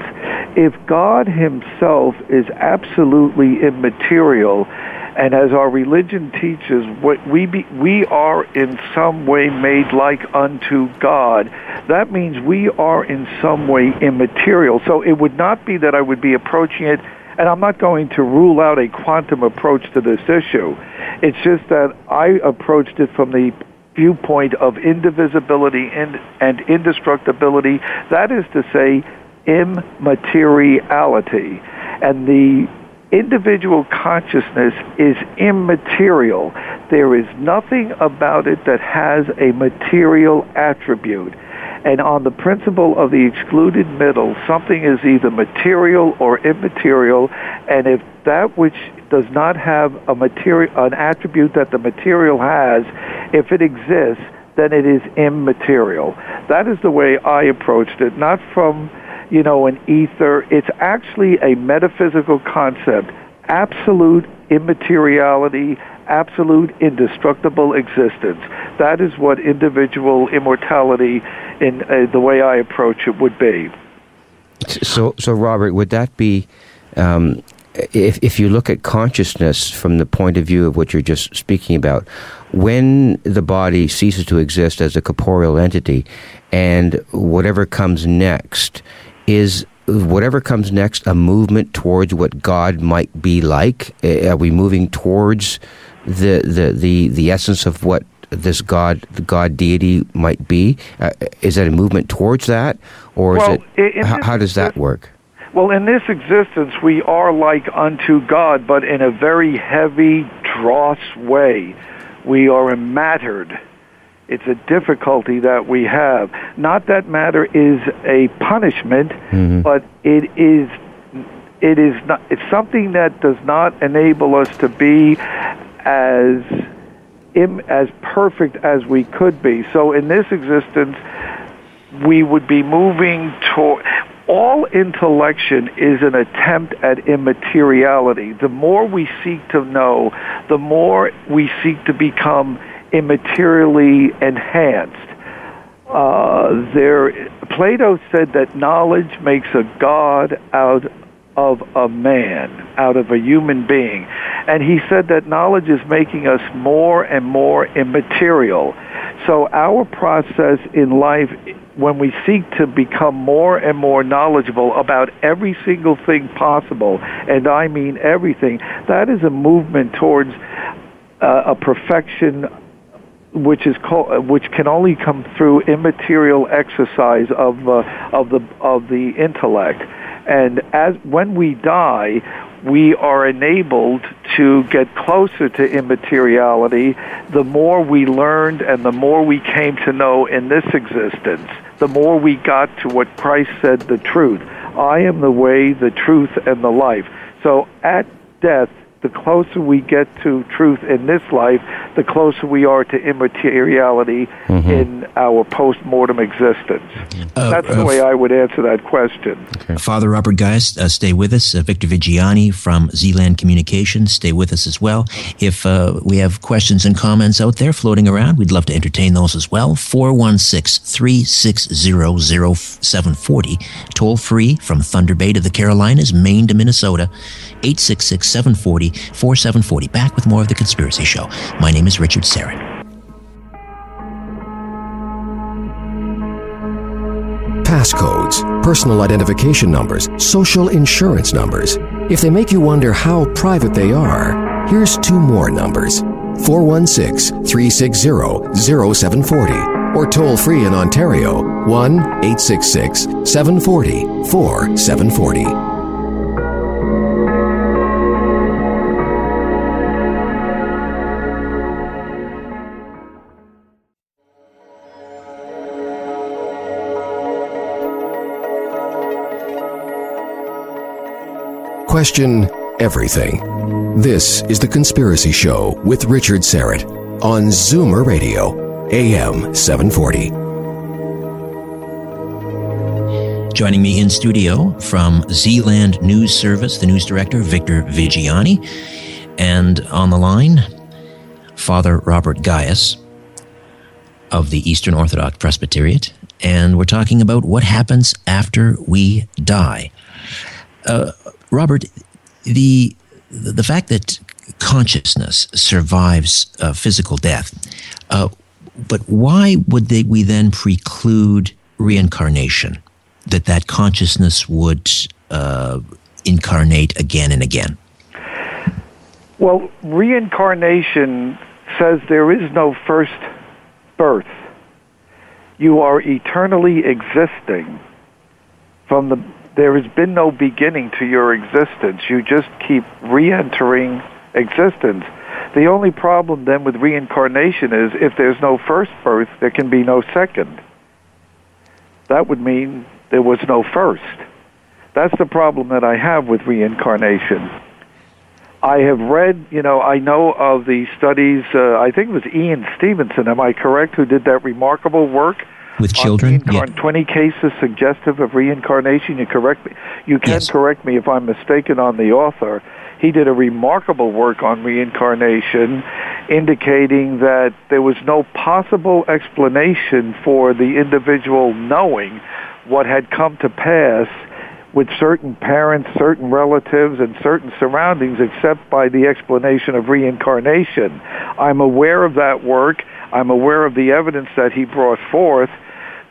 If God Himself is absolutely immaterial, and as our religion teaches, we be, we are in some way made like unto God. That means we are in some way immaterial. So it would not be that I would be approaching it and I'm not going to rule out a quantum approach to this issue. It's just that I approached it from the viewpoint of indivisibility and, and indestructibility. That is to say, immateriality. And the individual consciousness is immaterial. There is nothing about it that has a material attribute. And on the principle of the excluded middle, something is either material or immaterial, and if that which does not have a material, an attribute that the material has, if it exists, then it is immaterial. That is the way I approached it, not from, you know, an ether. It's actually a metaphysical concept, absolute immateriality, absolute indestructible existence. That is what individual immortality in uh, the way I approach it would be. So, so Robert, would that be um, if if you look at consciousness from the point of view of what you're just speaking about, when the body ceases to exist as a corporeal entity, and whatever comes next is whatever comes next a movement towards what God might be like? Are we moving towards the the the, the essence of what this God, the God deity might be? Uh, is that a movement towards that, or well, is it? How, how does that work? Well, in this existence, we are like unto God, but in a very heavy, dross way. We are mattered. It's a difficulty that we have. Not that matter is a punishment, mm-hmm. but it is it is not it's something that does not enable us to be as Im- as perfect as we could be. So in this existence, we would be moving toward. All intellection is an attempt at immateriality. The more we seek to know, the more we seek to become immaterially enhanced. Uh, there, Plato said that knowledge makes a god out of a man, out of a human being. And he said that knowledge is making us more and more immaterial. So our process in life, when we seek to become more and more knowledgeable about every single thing possible, and I mean everything, that is a movement towards uh, a perfection which is called, which can only come through immaterial exercise of uh, of the of the intellect. And as when we die, we are enabled to get closer to immateriality the more we learned and the more we came to know in this existence, the more we got to what Christ said the truth. I am the way, the truth, and the life. So at death, the closer we get to truth in this life, the closer we are to immateriality mm-hmm. in our post-mortem existence. Uh, That's the uh, way I would answer that question. Okay. Father Robert Geist, uh, stay with us. Uh, Victor Viggiani from Zealand Communications, stay with us as well. If uh, we have questions and comments out there floating around, we'd love to entertain those as well. 416-360-0740, toll free from Thunder Bay to the Carolinas, Maine to Minnesota. 866 740 4740. Back with more of The Conspiracy Show. My name is Richard Syrett. Passcodes, personal identification numbers, social insurance numbers. If they make you wonder how private they are, here's two more numbers 416 360 0740 or toll free in Ontario 1 866 740 4740. Question everything. This is The Conspiracy Show with Richard Syrett on Zoomer Radio, AM 740. Joining me in studio from Zealand News Service, the news director, Victor Viggiani, and on the line, Father Robert Gaius of the Eastern Orthodox Presbyterian, and we're talking about what happens after we die. Uh, Robert, the the fact that consciousness survives uh, physical death, uh, but why would they, we then preclude reincarnation? That that consciousness would uh, incarnate again and again. Well, reincarnation says there is no first birth. You are eternally existing from the there has been no beginning to your existence. You just keep re-entering existence. The only problem then with reincarnation is if there's no first birth, there can be no second. That would mean there was no first. That's the problem that I have with reincarnation. I have read, you know, I know of the studies, uh, I think it was Ian Stevenson, am I correct, who did that remarkable work with children. Yeah. Twenty cases suggestive of reincarnation. You correct me. You can yes. correct me if I'm mistaken on the author. He did a remarkable work on reincarnation, indicating that there was no possible explanation for the individual knowing what had come to pass with certain parents, certain relatives, and certain surroundings except by the explanation of reincarnation. I'm aware of that work. I'm aware of the evidence that he brought forth,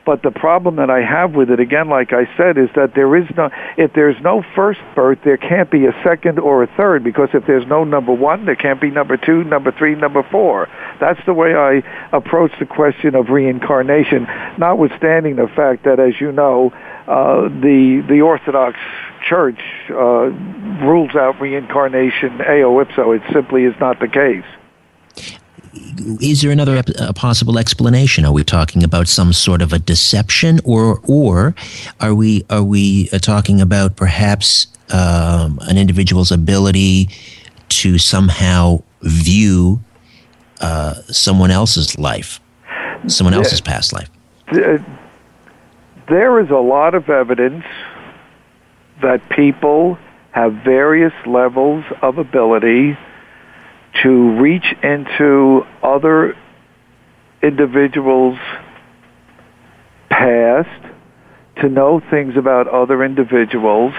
but the problem that I have with it, again, like I said, is that there is no, if there's no first birth, there can't be a second or a third, because if there's no number one, there can't be number two, number three, number four. That's the way I approach the question of reincarnation, notwithstanding the fact that, as you know, uh, the, the Orthodox Church uh, rules out reincarnation eo ipso. It simply is not the case is there another a possible explanation? Are we talking about some sort of a deception, or or are we are we uh, talking about perhaps um, an individual's ability to somehow view uh, someone else's life, someone else's yeah. past life? There is a lot of evidence that people have various levels of ability to reach into other individuals' past to know things about other individuals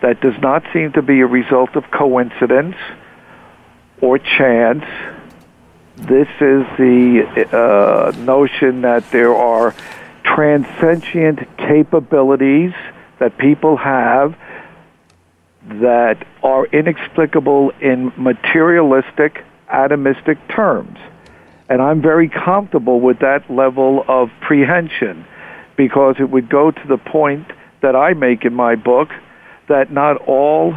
that does not seem to be a result of coincidence or chance. This is the uh, notion that there are transcendent capabilities that people have that are inexplicable in materialistic, atomistic terms. And I'm very comfortable with that level of prehension because it would go to the point that I make in my book that not all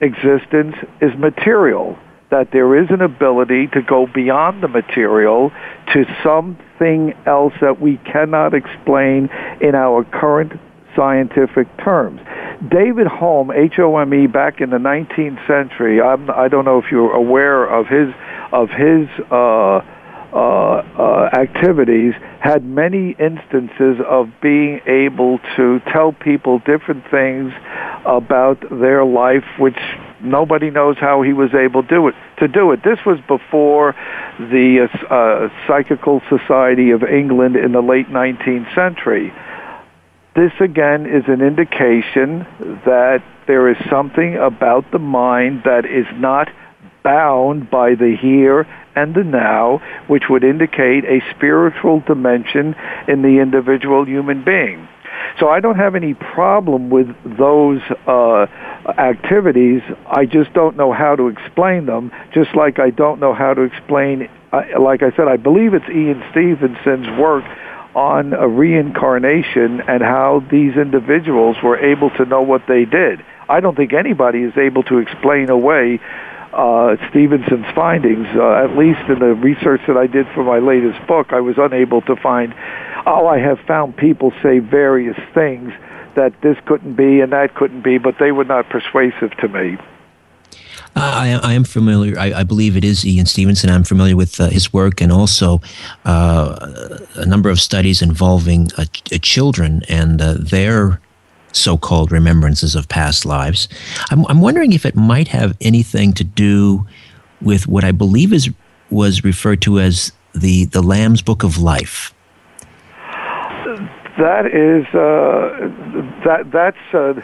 existence is material, that there is an ability to go beyond the material to something else that we cannot explain in our current scientific terms. David Home, H-O-M-E, back in the 19th century. I'm, I don't know if you're aware of his of his uh, uh, uh, activities. Had many instances of being able to tell people different things about their life, which nobody knows how he was able to do it. To do it, this was before the uh, uh Psychical Society of England in the late 19th century this again is an indication that there is something about the mind that is not bound by the here and the now, which would indicate a spiritual dimension in the individual human being. So I don't have any problem with those uh, activities. I just don't know how to explain them. Just like I don't know how to explain. Uh, like I said, I believe it's Ian Stevenson's work on a reincarnation and how these individuals were able to know what they did. I don't think anybody is able to explain away uh, Stevenson's findings. Uh, at least in the research that I did for my latest book, I was unable to find. Oh, I have found people say various things that this couldn't be and that couldn't be, but they were not persuasive to me. I, I, am familiar. I, I, believe it is Ian Stevenson. I'm familiar with uh, his work and also uh, a number of studies involving uh, children and uh, their so-called remembrances of past lives. I'm, I'm, wondering if it might have anything to do with what I believe is was referred to as the the Lamb's Book of Life. That is uh, that that's uh,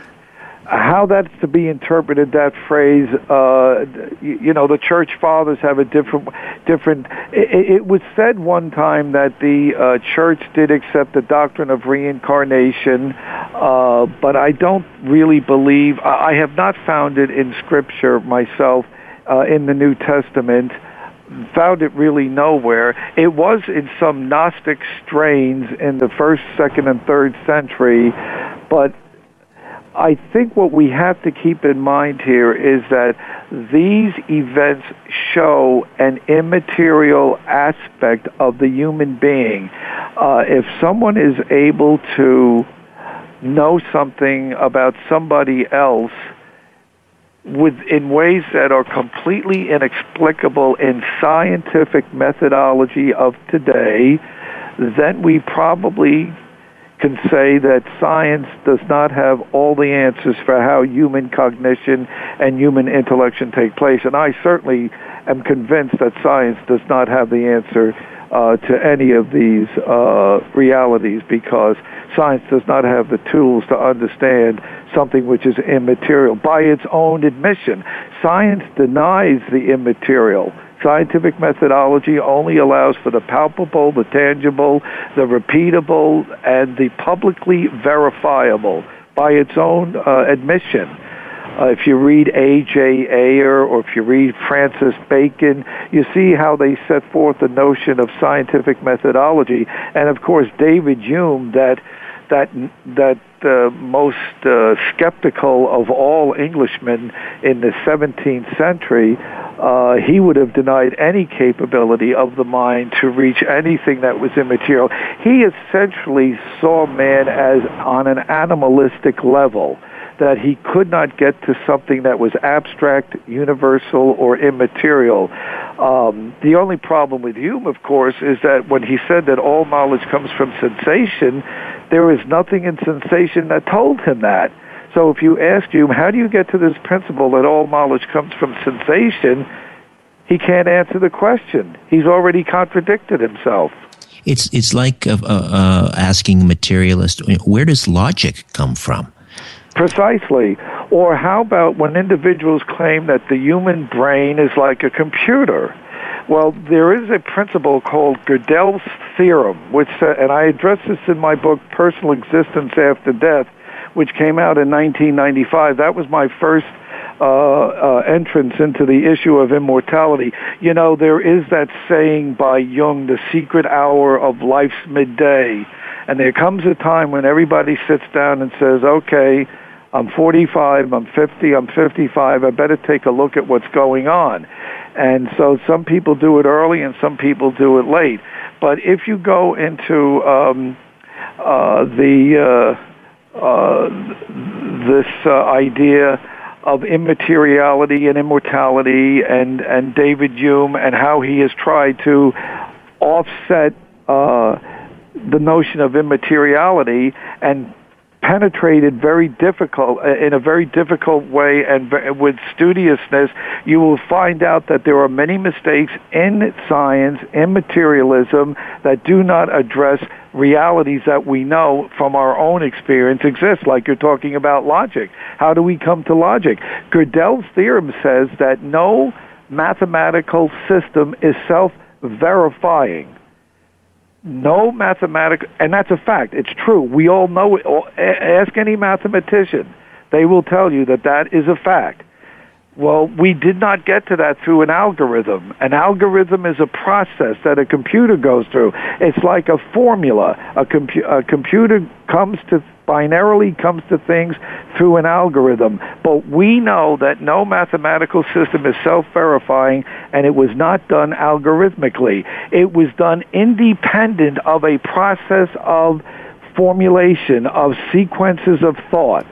how that's to be interpreted that phrase uh you, you know the church fathers have a different different it, it was said one time that the uh church did accept the doctrine of reincarnation uh but i don't really believe i, I have not found it in scripture myself uh in the new testament found it really nowhere. It was in some Gnostic strains in the first, second, and third century, but I think what we have to keep in mind here is that these events show an immaterial aspect of the human being. Uh, if someone is able to know something about somebody else with in ways that are completely inexplicable in scientific methodology of today, then we probably can say that science does not have all the answers for how human cognition and human intellection take place. And I certainly am convinced that science does not have the answer uh, to any of these uh, realities because science does not have the tools to understand something which is immaterial. By its own admission, science denies the immaterial scientific methodology only allows for the palpable, the tangible, the repeatable, and the publicly verifiable by its own uh, admission. Uh, if you read A.J. Ayer or if you read Francis Bacon, you see how they set forth the notion of scientific methodology. And of course, David Hume, that that that uh, most uh, skeptical of all Englishmen in the 17th century, uh, he would have denied any capability of the mind to reach anything that was immaterial. He essentially saw man as on an animalistic level that he could not get to something that was abstract, universal, or immaterial. Um, the only problem with Hume, of course, is that when he said that all knowledge comes from sensation, there is nothing in sensation that told him that. So if you ask Hume, how do you get to this principle that all knowledge comes from sensation? He can't answer the question. He's already contradicted himself. It's it's like uh, uh, asking a materialist, where does logic come from? Precisely. Or how about when individuals claim that the human brain is like a computer? Well, there is a principle called Gödel's theorem, which, uh, and I address this in my book, Personal Existence After Death, which came out in 1995. That was my first uh, uh, entrance into the issue of immortality. You know, there is that saying by Jung, the secret hour of life's midday. And there comes a time when everybody sits down and says, okay, I'm 45, I'm 50, I'm 55, I better take a look at what's going on. And so some people do it early and some people do it late. But if you go into um, uh, the uh, uh, this uh, idea of immateriality and immortality and, and David Hume and how he has tried to offset uh, the notion of immateriality and penetrated very difficult uh, in a very difficult way and with studiousness you will find out that there are many mistakes in science in materialism that do not address realities that we know from our own experience exist like you're talking about logic. How do we come to logic? Gödel's theorem says that no mathematical system is self verifying no mathematical, and that's a fact. It's true. We all know it. Ask any mathematician. They will tell you that that is a fact. Well, we did not get to that through an algorithm. An algorithm is a process that a computer goes through. It's like a formula. A, compu- a computer comes to binarily comes to things through an algorithm. But we know that no mathematical system is self-verifying and it was not done algorithmically. It was done independent of a process of formulation of sequences of thought.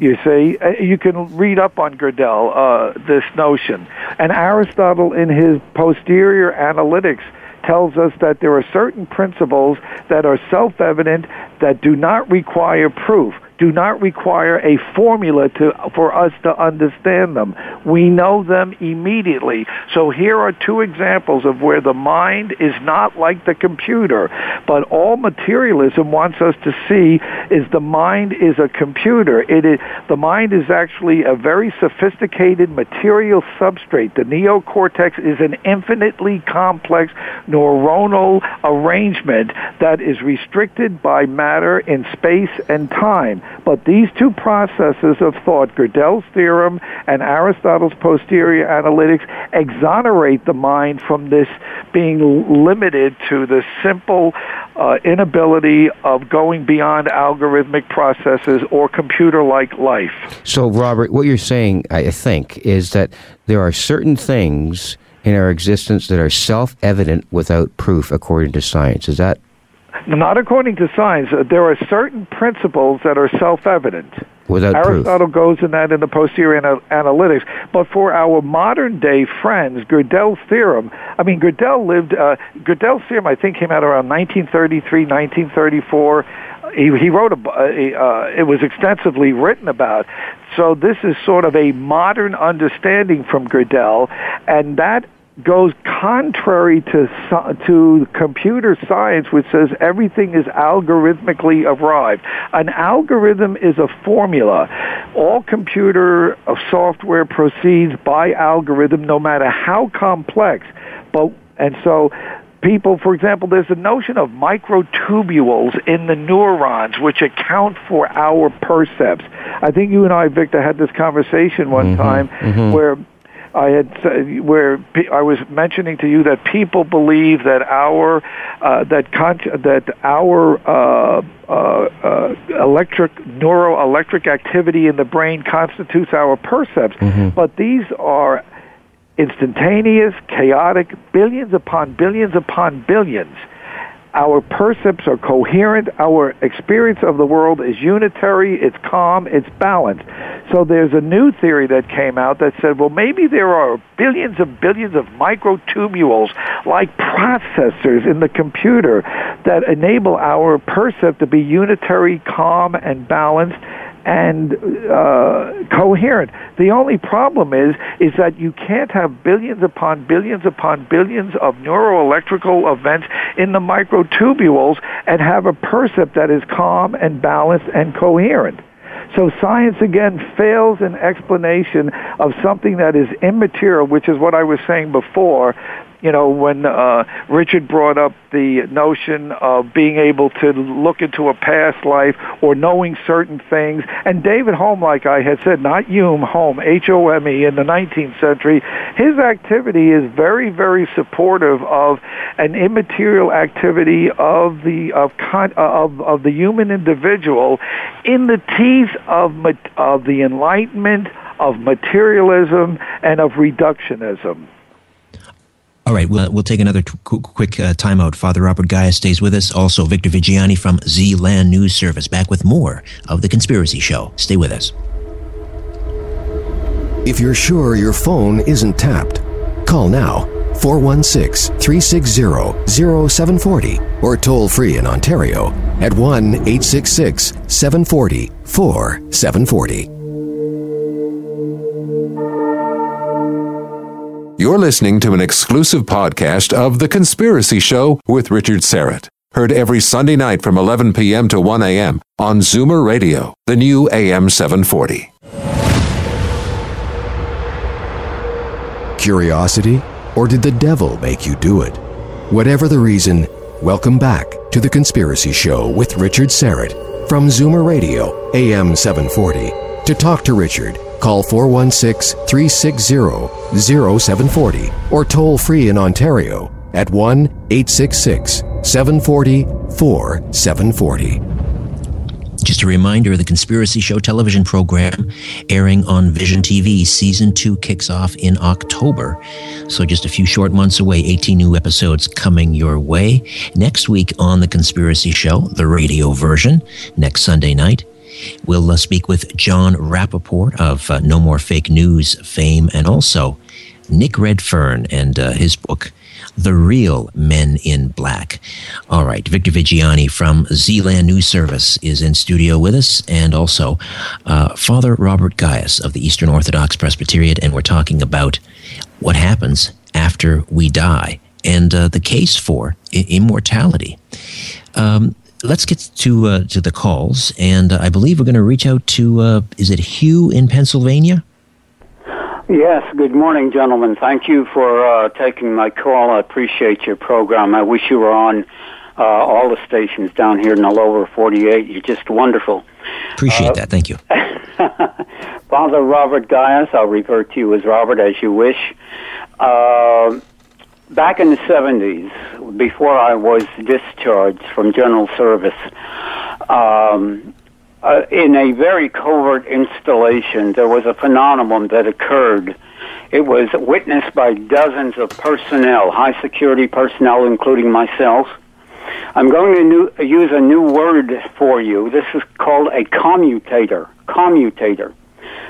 You see, uh, you can read up on Gödel, uh, this notion. And Aristotle, in his posterior analytics, tells us that there are certain principles that are self-evident that do not require proof do not require a formula to, for us to understand them. We know them immediately. So here are two examples of where the mind is not like the computer, but all materialism wants us to see is the mind is a computer. It is, the mind is actually a very sophisticated material substrate. The neocortex is an infinitely complex neuronal arrangement that is restricted by matter in space and time. But these two processes of thought, Gödel's theorem and Aristotle's posterior analytics, exonerate the mind from this being limited to the simple uh, inability of going beyond algorithmic processes or computer-like life. So, Robert, what you're saying, I think, is that there are certain things in our existence that are self-evident without proof, according to science. Is that not according to science. Uh, there are certain principles that are self-evident. Without Aristotle proof. goes in that in the posterior ana- analytics. But for our modern day friends, Gödel's theorem, I mean, Gödel lived, uh, Gödel's theorem I think came out around 1933, 1934. He, he wrote a, uh, it was extensively written about. So this is sort of a modern understanding from Gödel, and that goes contrary to to computer science, which says everything is algorithmically arrived. An algorithm is a formula. All computer software proceeds by algorithm, no matter how complex. But and so people, for example, there's a notion of microtubules in the neurons which account for our percepts. I think you and I, Victor, had this conversation one mm-hmm, time mm-hmm. where I had where I was mentioning to you that people believe that our uh, that con- that our uh, uh, uh, electric neuroelectric activity in the brain constitutes our percepts, mm-hmm. but these are instantaneous, chaotic, billions upon billions upon billions our percepts are coherent. Our experience of the world is unitary. It's calm. It's balanced. So there's a new theory that came out that said, well, maybe there are billions and billions of microtubules like processors in the computer that enable our percept to be unitary, calm, and balanced and uh, coherent. The only problem is is that you can't have billions upon billions upon billions of neuroelectrical events in the microtubules and have a percept that is calm and balanced and coherent. So science again fails in explanation of something that is immaterial, which is what I was saying before, you know, when uh, Richard brought up the notion of being able to look into a past life or knowing certain things, and David Home, like I had said, not Hume, Home, H-O-M-E, in the 19th century, his activity is very, very supportive of an immaterial activity of the of con- of of the human individual in the teeth of of the Enlightenment, of materialism, and of reductionism. All right, we'll, we'll take another t- quick uh, timeout. Father Robert Gaius stays with us. Also, Victor Viggiani from Z-Land News Service back with more of The Conspiracy Show. Stay with us. If you're sure your phone isn't tapped, call now 416 360 0740 or toll free in Ontario at 1 866 740 4740. You're listening to an exclusive podcast of The Conspiracy Show with Richard Syrett. Heard every Sunday night from 11 p.m. to 1 a.m. on Zoomer Radio, the new AM 740. Curiosity? Or did the devil make you do it? Whatever the reason, welcome back to The Conspiracy Show with Richard Syrett from Zoomer Radio, AM 740. To talk to Richard, Call 416 360 0740 or toll free in Ontario at 1 866 740 4740. Just a reminder the Conspiracy Show television program airing on Vision TV. Season 2 kicks off in October. So just a few short months away, 18 new episodes coming your way. Next week on The Conspiracy Show, the radio version, next Sunday night. We'll uh, speak with John Rappoport of uh, No More Fake News fame and also Nick Redfern and uh, his book, The Real Men in Black. All right, Victor Viggiani from Z-Land News Service is in studio with us, and also uh, Father Robert Gaius of the Eastern Orthodox Presbyterian, and we're talking about what happens after we die and uh, the case for I- immortality. Um, let's get to uh, to the calls, and uh, I believe we're going to reach out to uh, is it Hugh in Pennsylvania? Yes. Good morning, gentlemen. Thank you for uh, taking my call. I appreciate your program. I wish you were on uh, all the stations down here in the lower 48. You're just wonderful. Appreciate that. Thank you. Father Robert Gaius, I'll refer to you as Robert as you wish. Back in the 70s, before I was discharged from general service, um, uh, in a very covert installation, there was a phenomenon that occurred. It was witnessed by dozens of personnel, high security personnel, including myself. I'm going to new, use a new word for you. This is called a commutator. Commutator.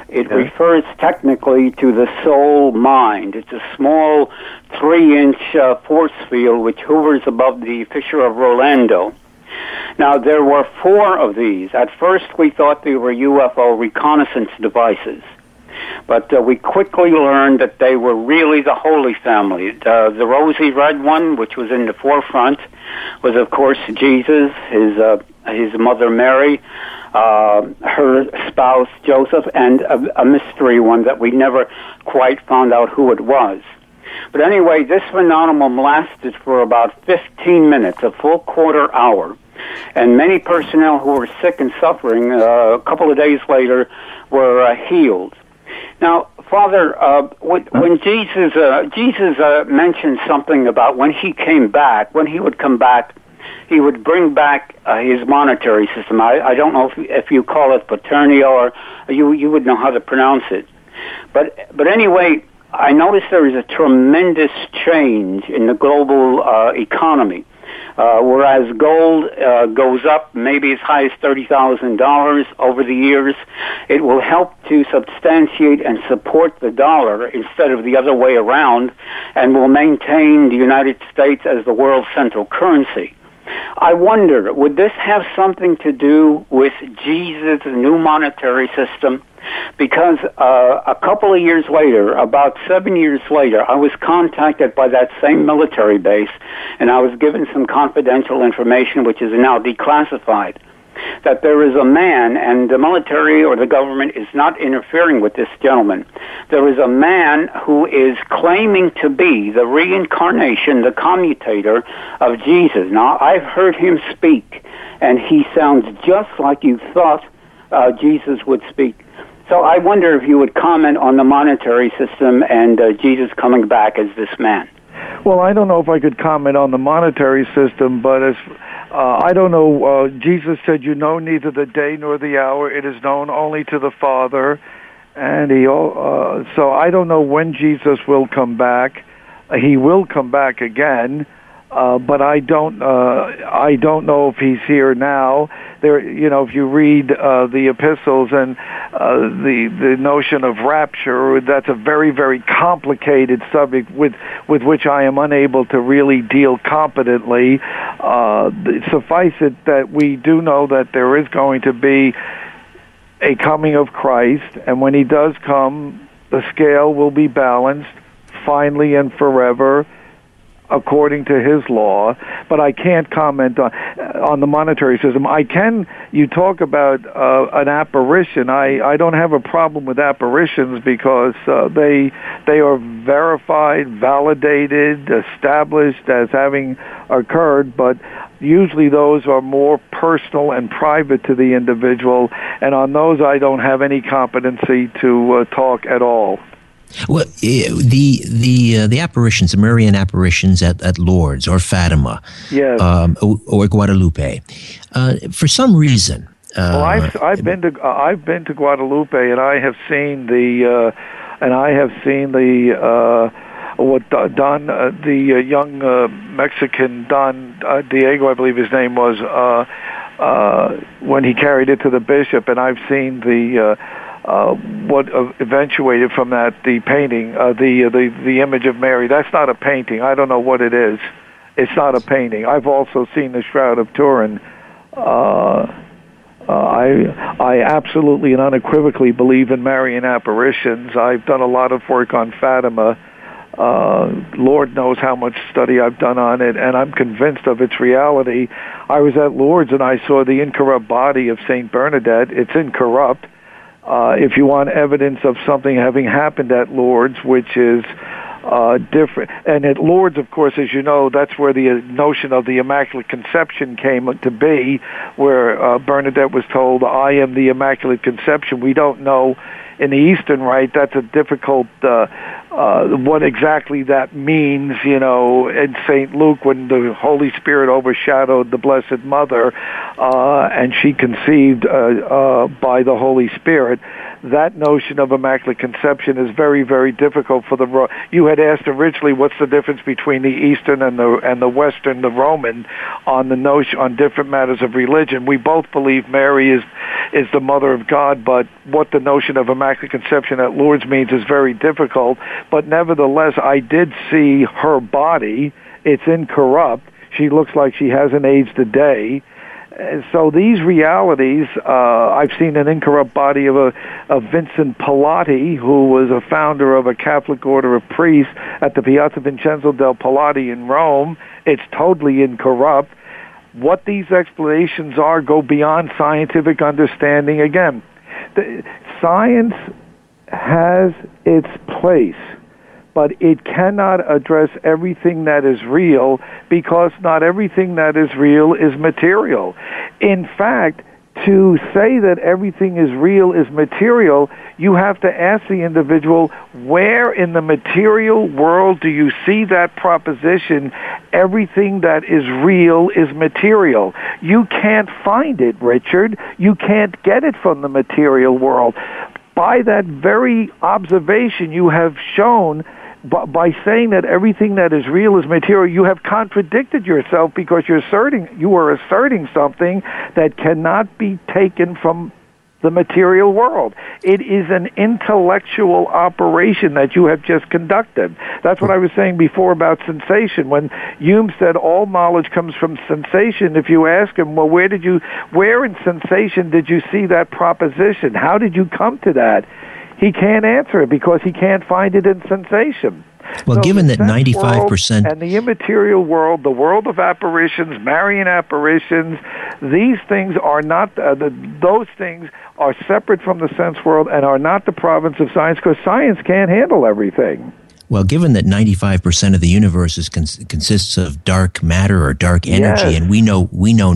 It okay. refers technically to the soul mind. It's a small three inch uh, force field which hovers above the Fissure of Rolando. Now, there were four of these. At first, we thought they were UFO reconnaissance devices. But uh, we quickly learned that they were really the Holy Family. Uh, the rosy red one, which was in the forefront, was of course Jesus, his uh, his mother Mary, uh, her spouse Joseph, and a, a mystery one that we never quite found out who it was. But anyway, this phenomenon lasted for about 15 minutes, a full quarter hour. And many personnel who were sick and suffering uh, a couple of days later were uh, healed. Now, Father, uh, when, Jesus uh, Jesus uh, mentioned something about when he came back, when he would come back, he would bring back uh, his monetary system. I, I don't know if, if you call it paternio or you you would know how to pronounce it, but but anyway, I noticed there is a tremendous change in the global uh, economy. Uh, whereas gold uh, goes up maybe as high as $30,000 over the years, it will help to substantiate and support the dollar instead of the other way around and will maintain the United States as the world's central currency. I wonder, would this have something to do with Jesus' new monetary system? Because uh, a couple of years later, about seven years later, I was contacted by that same military base, and I was given some confidential information, which is now declassified that there is a man, and the military or the government is not interfering with this gentleman. There is a man who is claiming to be the reincarnation, the commutator of Jesus. Now, I've heard him speak, and he sounds just like you thought uh, Jesus would speak. So I wonder if you would comment on the monetary system and uh, Jesus coming back as this man. Well, I don't know if I could comment on the monetary system, but as uh, I don't know. Uh, Jesus said, "You know neither the day nor the hour; it is known only to the Father." And he, uh, so I don't know when Jesus will come back. He will come back again, uh, but I don't. Uh, I don't know if he's here now there, you know, if you read uh, the epistles and uh, the the notion of rapture, that's a very very complicated subject with with which I am unable to really deal competently. Uh, suffice it that we do know that there is going to be a coming of Christ, and when He does come, the scale will be balanced finally and forever according to his law, but I can't comment on on the monetary system. I can. You talk about uh, an apparition. I I don't have a problem with apparitions because uh, they they are verified, validated, established as having occurred, but usually those are more personal and private to the individual, and on those I don't have any competency to uh, talk at all. Well, eh, the the uh, the apparitions, the Marian apparitions at, at Lourdes or Fatima, yes. um, or, Guadalupe, uh, for some reason. Uh, well, I've I've been to uh, I've been to Guadalupe and I have seen the uh, and I have seen the uh, what Don the young Mexican Don Diego I believe his name was when he carried it to the bishop and I've seen the uh, what uh, eventuated from that the painting, uh, the uh, the the image of Mary. That's not a painting. I don't know what it is. It's not a painting. I've also seen the Shroud of Turin. Uh, uh, I I absolutely and unequivocally believe in Marian apparitions. I've done a lot of work on Fatima. Uh, Lord knows how much study I've done on it, and I'm convinced of its reality. I was at Lourdes and I saw the incorrupt body of Saint Bernadette. It's incorrupt uh, if you want evidence of something having happened at Lourdes, which is uh, different. And at Lourdes, of course, as you know, that's where the notion of the Immaculate Conception came to be, where uh, Bernadette was told, I am the Immaculate Conception. We don't know in the Eastern Rite, that's a difficult uh, uh, what exactly that means. You know, in Saint Luke, when the Holy Spirit overshadowed the Blessed Mother, uh, and she conceived uh, uh, by the Holy Spirit that notion of immaculate conception is very, very difficult for the. You had asked originally, what's the difference between the Eastern and the and the Western, the Roman, on the notion on different matters of religion. We both believe Mary is is the mother of God, but what the notion of immaculate conception at Lourdes means is very difficult. But nevertheless, I did see her body; it's incorrupt. She looks like she hasn't aged a day so these realities, uh, I've seen an incorrupt body of a of Vincent Pallotti, who was a founder of a Catholic order of priests at the Piazza Vincenzo del Pallotti in Rome. It's totally incorrupt. What these explanations are go beyond scientific understanding. Again, the, science has its place but it cannot address everything that is real because not everything that is real is material. In fact, to say that everything is real is material, you have to ask the individual, where in the material world do you see that proposition, everything that is real is material? You can't find it, Richard. You can't get it from the material world. By that very observation, you have shown by saying that everything that is real is material, you have contradicted yourself because you're asserting you are asserting something that cannot be taken from the material world. It is an intellectual operation that you have just conducted. That's what I was saying before about sensation. When Hume said all knowledge comes from sensation, if you ask him, well, where did you, where in sensation did you see that proposition? How did you come to that? He can't answer it because he can't find it in sensation. Well, So given that 95% world and the immaterial world, the world of apparitions, Marian apparitions, these things are not uh, the, those things are separate from the sense world and are not the province of science because science can't handle everything. Well, given that 95% of the universe is cons- consists of dark matter or dark energy, Yes. and we know we know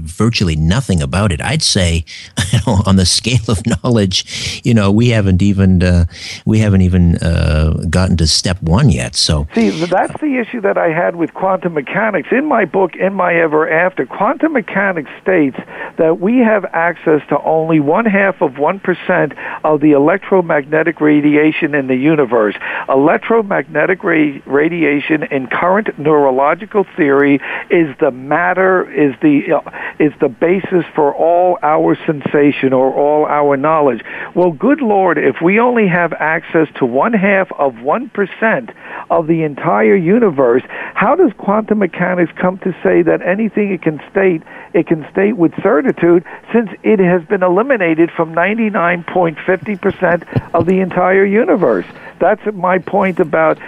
virtually nothing about it, I'd say, you know, on the scale of knowledge, you know, we haven't even uh, we haven't even uh, gotten to step one yet. So, See, that's the issue that I had with quantum mechanics. In my book, In My Ever After, quantum mechanics states that we have access to only one half of 1% of the electromagnetic radiation in the universe. Electromagnetic ra- radiation in current neurological theory is the matter, is the, uh, is the basis for all our sensation or all our knowledge. Well, good Lord, if we only have access to one half of 1% of the entire universe, how does quantum mechanics come to say that anything it can state, it can state with certitude since it has been eliminated from 99.50% of the entire universe? That's my point about,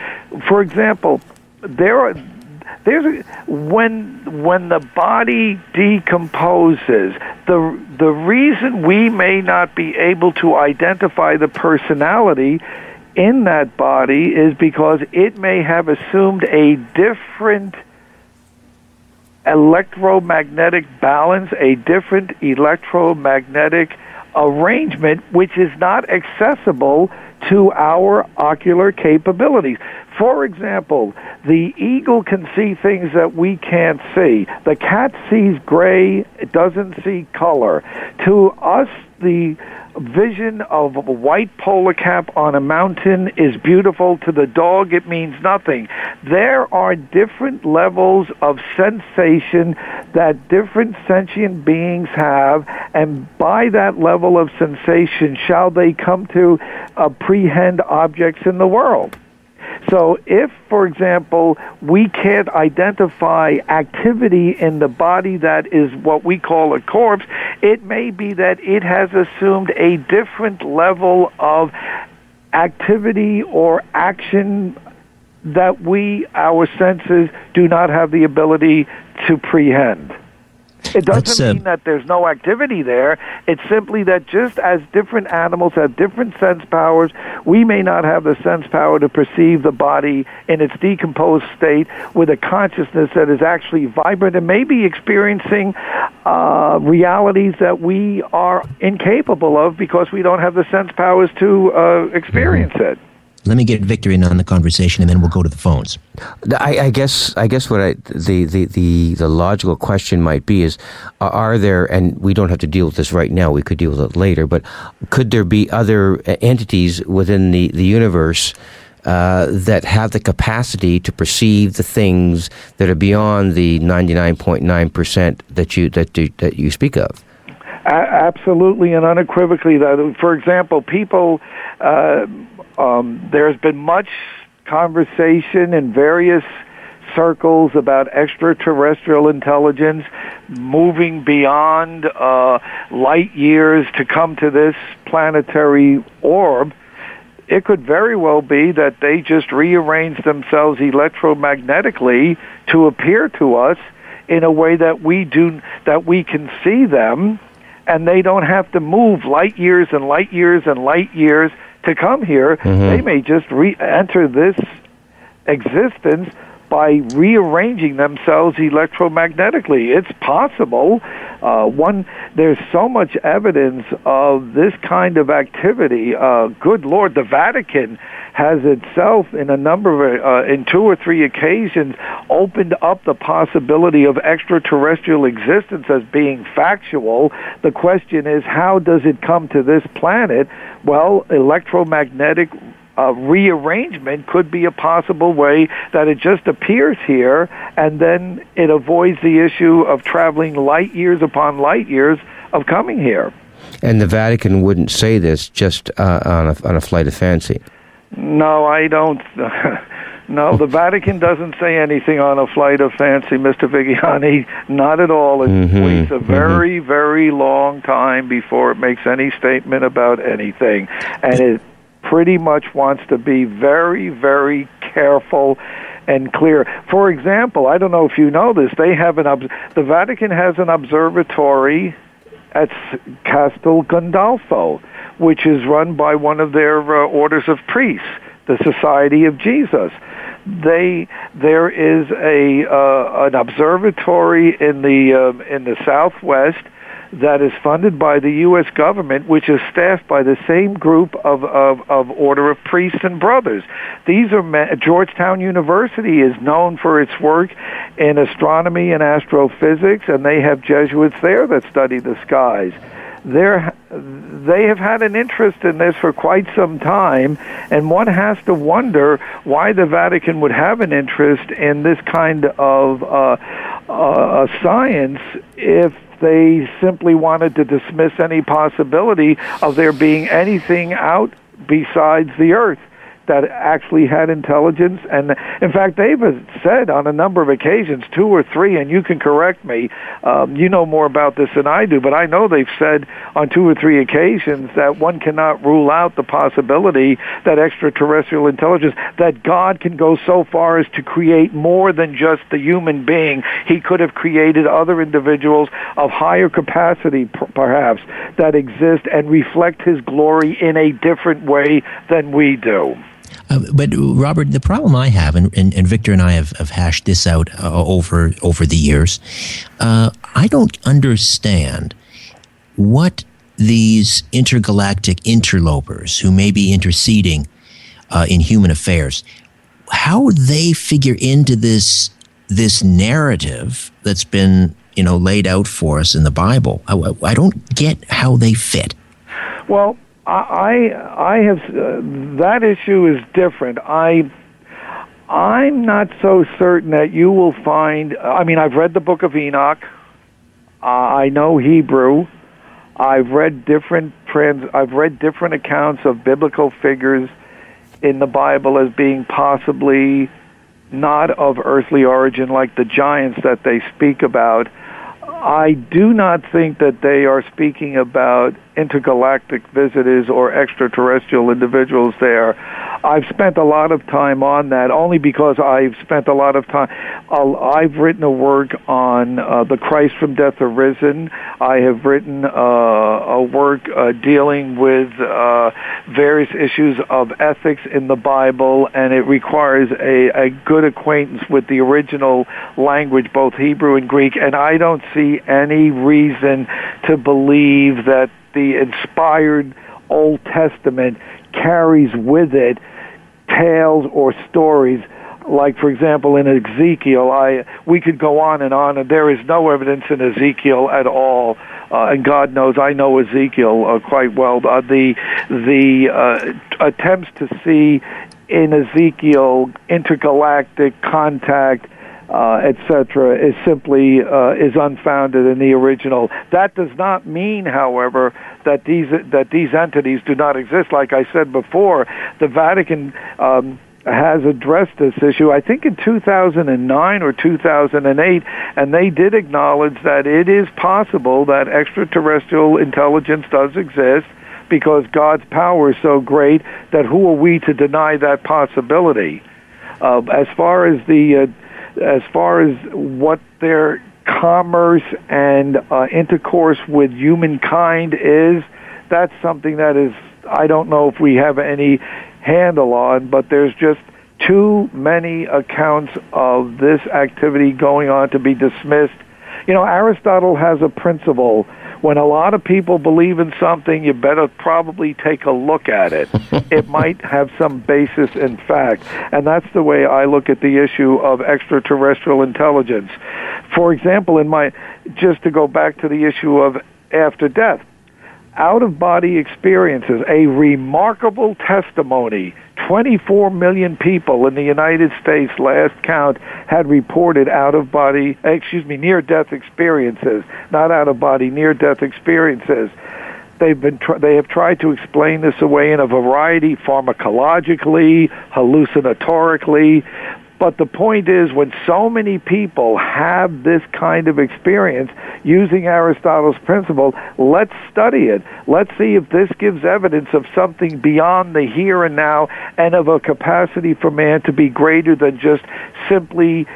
for example, there are there's when when the body decomposes the the reason we may not be able to identify the personality in that body is because it may have assumed a different electromagnetic balance, a different electromagnetic arrangement which is not accessible to our ocular capabilities. For example, the eagle can see things that we can't see. The cat sees gray, it doesn't see color. To us, the vision of a white polar cap on a mountain is beautiful. To the dog, it means nothing. There are different levels of sensation that different sentient beings have, and by that level of sensation shall they come to apprehend objects in the world. So, if, for example, we can't identify activity in the body that is what we call a corpse, it may be that it has assumed a different level of activity or action that we, our senses, do not have the ability to prehend. It doesn't uh, mean that there's no activity there. It's simply that just as different animals have different sense powers, we may not have the sense power to perceive the body in its decomposed state with a consciousness that is actually vibrant and maybe experiencing uh, realities that we are incapable of because we don't have the sense powers to uh, experience it. Let me get Victor in on the conversation, and then we'll go to the phones. I, I guess I guess what I the, the, the, the logical question might be is are- are there and we don't have to deal with this right now we could deal with it later but could there be other uh, entities within the, the universe uh, that have the capacity to perceive the things that are beyond the 99.9% that you that you, that you speak of A- absolutely and unequivocally. That, for example, people, uh, um, there's been much conversation in various circles about extraterrestrial intelligence moving beyond uh, light years to come to this planetary orb. It could very well be that they just rearrange themselves electromagnetically to appear to us in a way that we do that we can see them and they don't have to move light years and light years and light years to come here. Mm-hmm. They may just re- enter this existence by rearranging themselves electromagnetically. It's possible. Uh, one, there's so much evidence of this kind of activity. Uh, good Lord, the Vatican has itself, in a number of, uh, in two or three occasions, opened up the possibility of extraterrestrial existence as being factual. The question is, how does it come to this planet? Well, electromagnetic uh, rearrangement could be a possible way that it just appears here and then it avoids the issue of traveling light years upon light years of coming here. And the Vatican wouldn't say this just uh, on, a, on a flight of fancy. No, I don't. no, the Vatican doesn't say anything on a flight of fancy, Mr. Viggiani. Not at all. It Mhm, waits a mhm. very, very long time before it makes any statement about anything. And it pretty much wants to be very, very careful and clear. For example, I don't know if you know this, they have an obs- the Vatican has an observatory at Castel Gandolfo, which is run by one of their uh, orders of priests, the Society of Jesus. They there is a uh, an observatory in the uh, in the Southwest that is funded by the U.S. government, which is staffed by the same group of, of, of order of priests and brothers. These are men, Georgetown University is known for its work in astronomy and astrophysics, and they have Jesuits there that study the skies. They're, they have had an interest in this for quite some time, and one has to wonder why the Vatican would have an interest in this kind of uh, uh, science if they simply wanted to dismiss any possibility of there being anything out besides the Earth that actually had intelligence. And in fact, they've said on a number of occasions, two or three, and you can correct me, um, you know more about this than I do, but I know they've said on two or three occasions that one cannot rule out the possibility that extraterrestrial intelligence, that God can go so far as to create more than just the human being. He could have created other individuals of higher capacity, perhaps, that exist and reflect His glory in a different way than we do. Uh, but Robert, the problem I have, and, and, and Victor and I have, have hashed this out uh, over over the years, uh, I don't understand what these intergalactic interlopers who may be interceding uh, in human affairs, how they figure into this this narrative that's been you know laid out for us in the Bible. I, I don't get how they fit. Well, I I have uh, that issue is different. I I'm not so certain that you will find. I mean, I've read the Book of Enoch. Uh, I know Hebrew. I've read different trans. I've read different accounts of biblical figures in the Bible as being possibly not of earthly origin, like the giants that they speak about. I do not think that they are speaking about intergalactic visitors or extraterrestrial individuals there. I've spent a lot of time on that only because I've spent a lot of time. Uh, I've written a work on uh, the Christ from death arisen. I have written uh, a work uh, dealing with uh, various issues of ethics in the Bible, and it requires a, a good acquaintance with the original language, both Hebrew and Greek. And I don't see any reason to believe that the inspired Old Testament carries with it tales or stories. Like for example in Ezekiel I we could go on and on and there is no evidence in Ezekiel at all. Uh, and God knows I know Ezekiel uh, quite well. Uh, the the uh, attempts to see in Ezekiel intergalactic contact uh, etc., is simply uh, is unfounded in the original. That does not mean, however, that these that these entities do not exist. Like I said before, the Vatican. Um, has addressed this issue, I think in 2009 or 2008, and they did acknowledge that it is possible that extraterrestrial intelligence does exist because God's power is so great that who are we to deny that possibility? Uh, as far as the uh, as far as what their commerce and uh, intercourse with humankind is, that's something that is I don't know if we have any handle on, but there's just too many accounts of this activity going on to be dismissed. You know, Aristotle has a principle. When a lot of people believe in something, you better probably take a look at it. it might have some basis in fact. And that's the way I look at the issue of extraterrestrial intelligence. For example, in my, just to go back to the issue of after death, out of body experiences, a remarkable testimony. 24 million people in the United States last count had reported out of body, excuse me, near death experiences, not out of body, near death experiences. They've been tr- they have tried to explain this away in a variety pharmacologically, hallucinatorically, but the point is, when so many people have this kind of experience using Aristotle's principle, let's study it. Let's see if this gives evidence of something beyond the here and now and of a capacity for man to be greater than just simply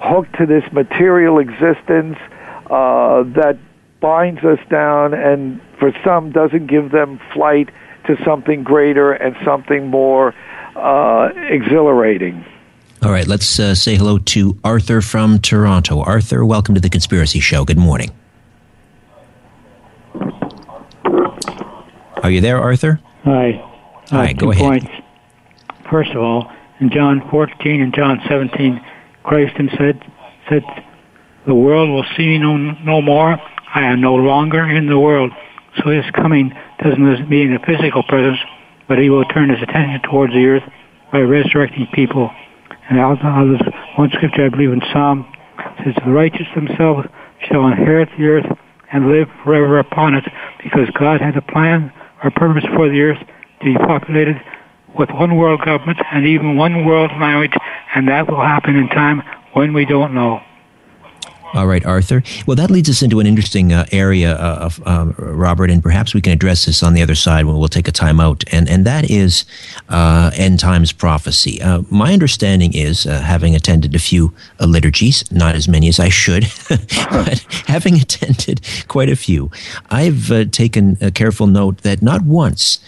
hooked to this material existence uh, that binds us down and for some doesn't give them flight to something greater and something more uh, exhilarating. All right, let's uh, say hello to Arthur from Toronto. Arthur, welcome to the Conspiracy Show. Good morning. Are you there, Arthur? Hi. Hi, uh, go ahead. Points. First of all, in John 14 and John 17, Christ himself said, The world will see me no, no more. I am no longer in the world. So his coming doesn't mean a physical presence, but he will turn his attention towards the earth by resurrecting people and others, one scripture I believe in Psalm says, The righteous themselves shall inherit the earth and live forever upon it, because God had a plan or purpose for the earth to be populated with one world government and even one world language, and that will happen in time when we don't know. All right, Arthur. Well, that leads us into an interesting uh, area uh, of um, Robert, and perhaps we can address this on the other side when we'll take a time out, and and that is uh, end times prophecy. Uh, my understanding is, uh, having attended a few uh, liturgies, not as many as I should, but having attended quite a few, I've taken a careful note that not once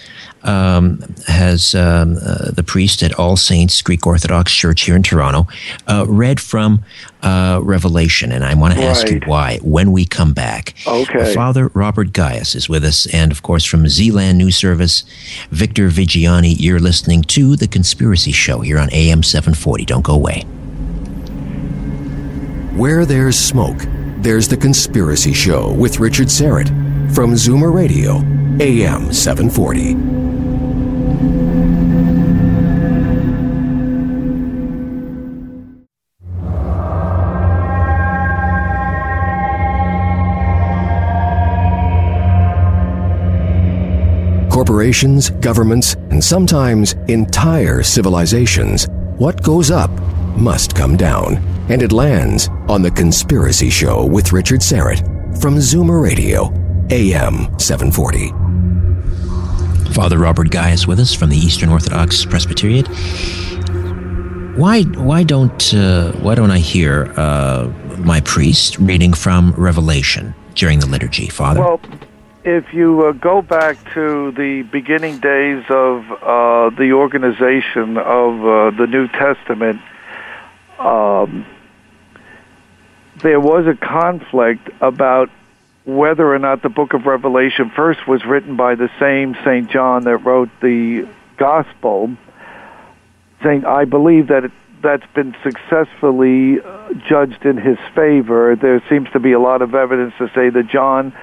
um, has um, uh, the priest at All Saints Greek Orthodox Church here in Toronto uh, read from uh, Revelation, and I want to ask you why when we come back. Okay. Father Robert Gaius is with us, and of course from Zealand News Service, Victor Viggiani. You're listening to the Conspiracy Show here on AM 740. Don't go away. Where there's smoke, there's the Conspiracy Show with Richard Syrett from Zoomer Radio, AM 740. Corporations, governments, and sometimes entire civilizations, what goes up must come down. And it lands on The Conspiracy Show with Richard Syrett from Zoomer Radio, AM 740. Father Robert Gaius with us from the Eastern Orthodox Presbyterian. Why why don't uh, why don't I hear uh, my priest reading from Revelation during the liturgy, Father? Well, if you uh, go back to the beginning days of uh, the organization of uh, the New Testament, um, there was a conflict about whether or not the book of Revelation first was written by the same St. John that wrote the Gospel, saying, I believe that it, that's been successfully uh, judged in his favor. There seems to be a lot of evidence to say that John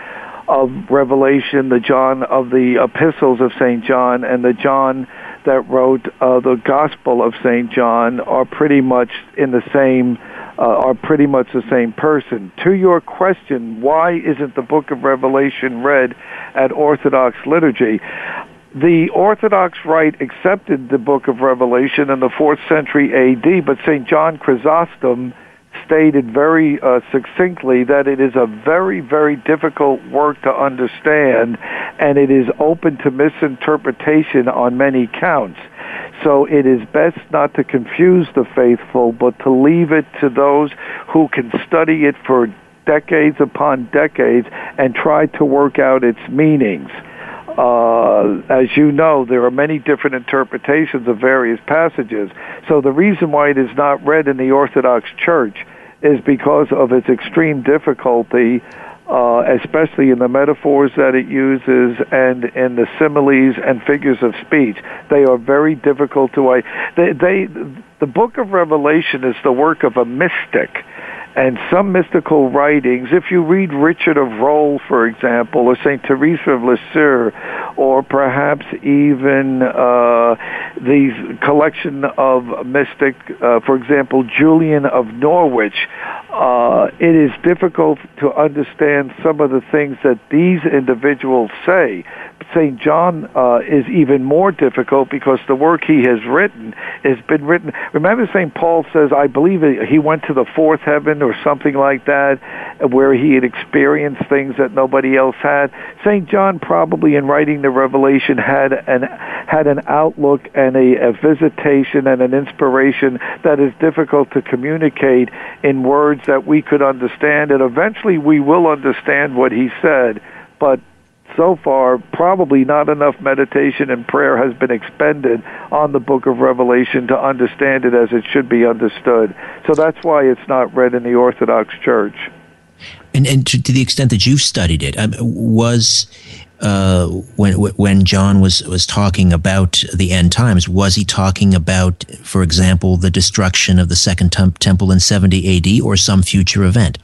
of Revelation, the John of the epistles of St. John, and the John that wrote uh, the Gospel of St. John are pretty much in the same, uh, are pretty much the same person. To your question, why isn't the book of Revelation read at Orthodox liturgy? The Orthodox Rite accepted the book of Revelation in the 4th century AD, but St. John Chrysostom stated very uh, succinctly that it is a very, very difficult work to understand, and it is open to misinterpretation on many counts. So it is best not to confuse the faithful, but to leave it to those who can study it for decades upon decades and try to work out its meanings. Uh, as you know, there are many different interpretations of various passages. So the reason why it is not read in the Orthodox Church is because of its extreme difficulty, uh, especially in the metaphors that it uses and in the similes and figures of speech. They are very difficult to. They, they the Book of Revelation is the work of a mystic and some mystical writings, if you read Richard of Rolle, for example, or St. Teresa of Lisieux, or perhaps even uh, the collection of mystic, uh, for example, Julian of Norwich, uh, it is difficult to understand some of the things that these individuals say. St. John uh, is even more difficult because the work he has written has been written. Remember, St. Paul says, I believe he went to the fourth heaven or something like that, where he had experienced things that nobody else had. St. John probably, in writing the Revelation, had an had an outlook and a, a visitation and an inspiration that is difficult to communicate in words that we could understand. And eventually, we will understand what he said, but so far, probably not enough meditation and prayer has been expended on the book of Revelation to understand it as it should be understood. So that's why it's not read in the Orthodox Church. And, and to, to the extent that you've studied it, um, was uh, when when John was was talking about the end times, was he talking about, for example, the destruction of the second temple in 70 A.D. or some future event?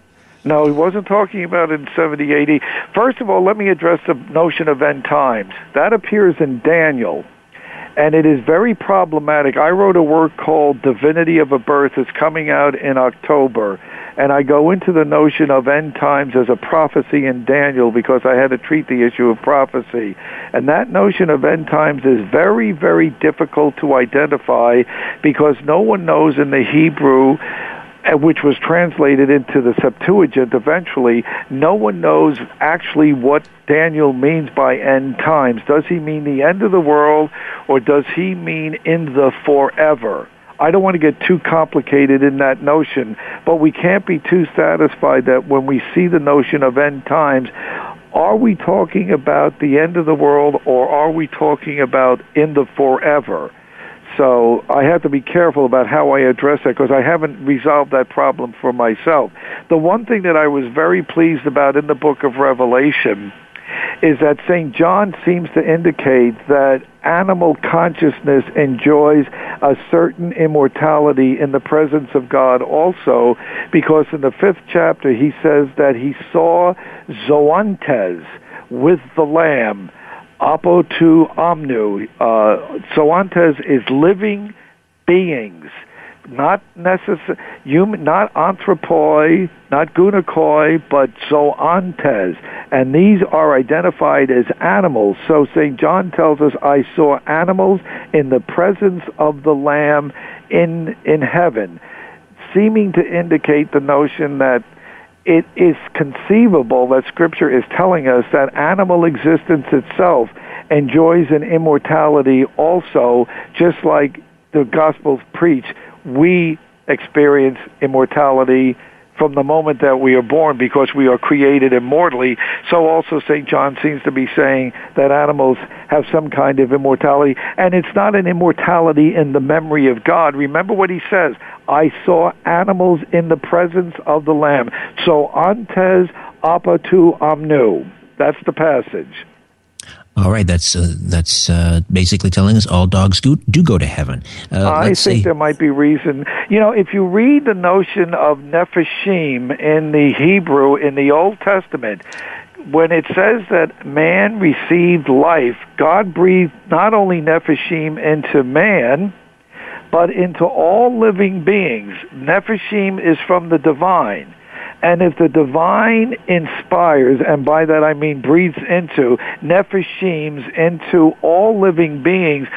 No, he wasn't talking about in 70 AD. First of all, let me address the notion of end times. That appears in Daniel, and it is very problematic. I wrote a work called Divinity of a Birth. It's coming out in October, and I go into the notion of end times as a prophecy in Daniel because I had to treat the issue of prophecy. And that notion of end times is very, very difficult to identify because no one knows in the Hebrew uh, which was translated into the Septuagint eventually, no one knows actually what Daniel means by end times. Does he mean the end of the world or does he mean in the forever? I don't want to get too complicated in that notion, but we can't be too satisfied that when we see the notion of end times, are we talking about the end of the world or are we talking about in the forever? So I have to be careful about how I address that because I haven't resolved that problem for myself. The one thing that I was very pleased about in the book of Revelation is that St. John seems to indicate that animal consciousness enjoys a certain immortality in the presence of God also, because in the fifth chapter he says that he saw Zoantes with the Lamb apotu omnu. Uh, zoantes is living beings, not necessary, not anthropoi, not gunakoi, but zoantes. And these are identified as animals. So St. John tells us, I saw animals in the presence of the Lamb in, in heaven, seeming to indicate the notion that it is conceivable that Scripture is telling us that animal existence itself enjoys an immortality also, just like the Gospels preach. We experience immortality from the moment that we are born because we are created immortally. So also St. John seems to be saying that animals have some kind of immortality. And it's not an immortality in the memory of God. Remember what he says. I saw animals in the presence of the Lamb. So antes apatu omnu. That's the passage. All right, that's uh, that's uh, basically telling us all dogs do, do go to heaven. Uh, I think there might be reason. You know, if you read the notion of Nephishim in the Hebrew in the Old Testament, when it says that man received life, God breathed not only Nephishim into man, but into all living beings. Nephishim is from the divine. And if the divine inspires, and by that I mean breathes into, nephishims, into all living beings,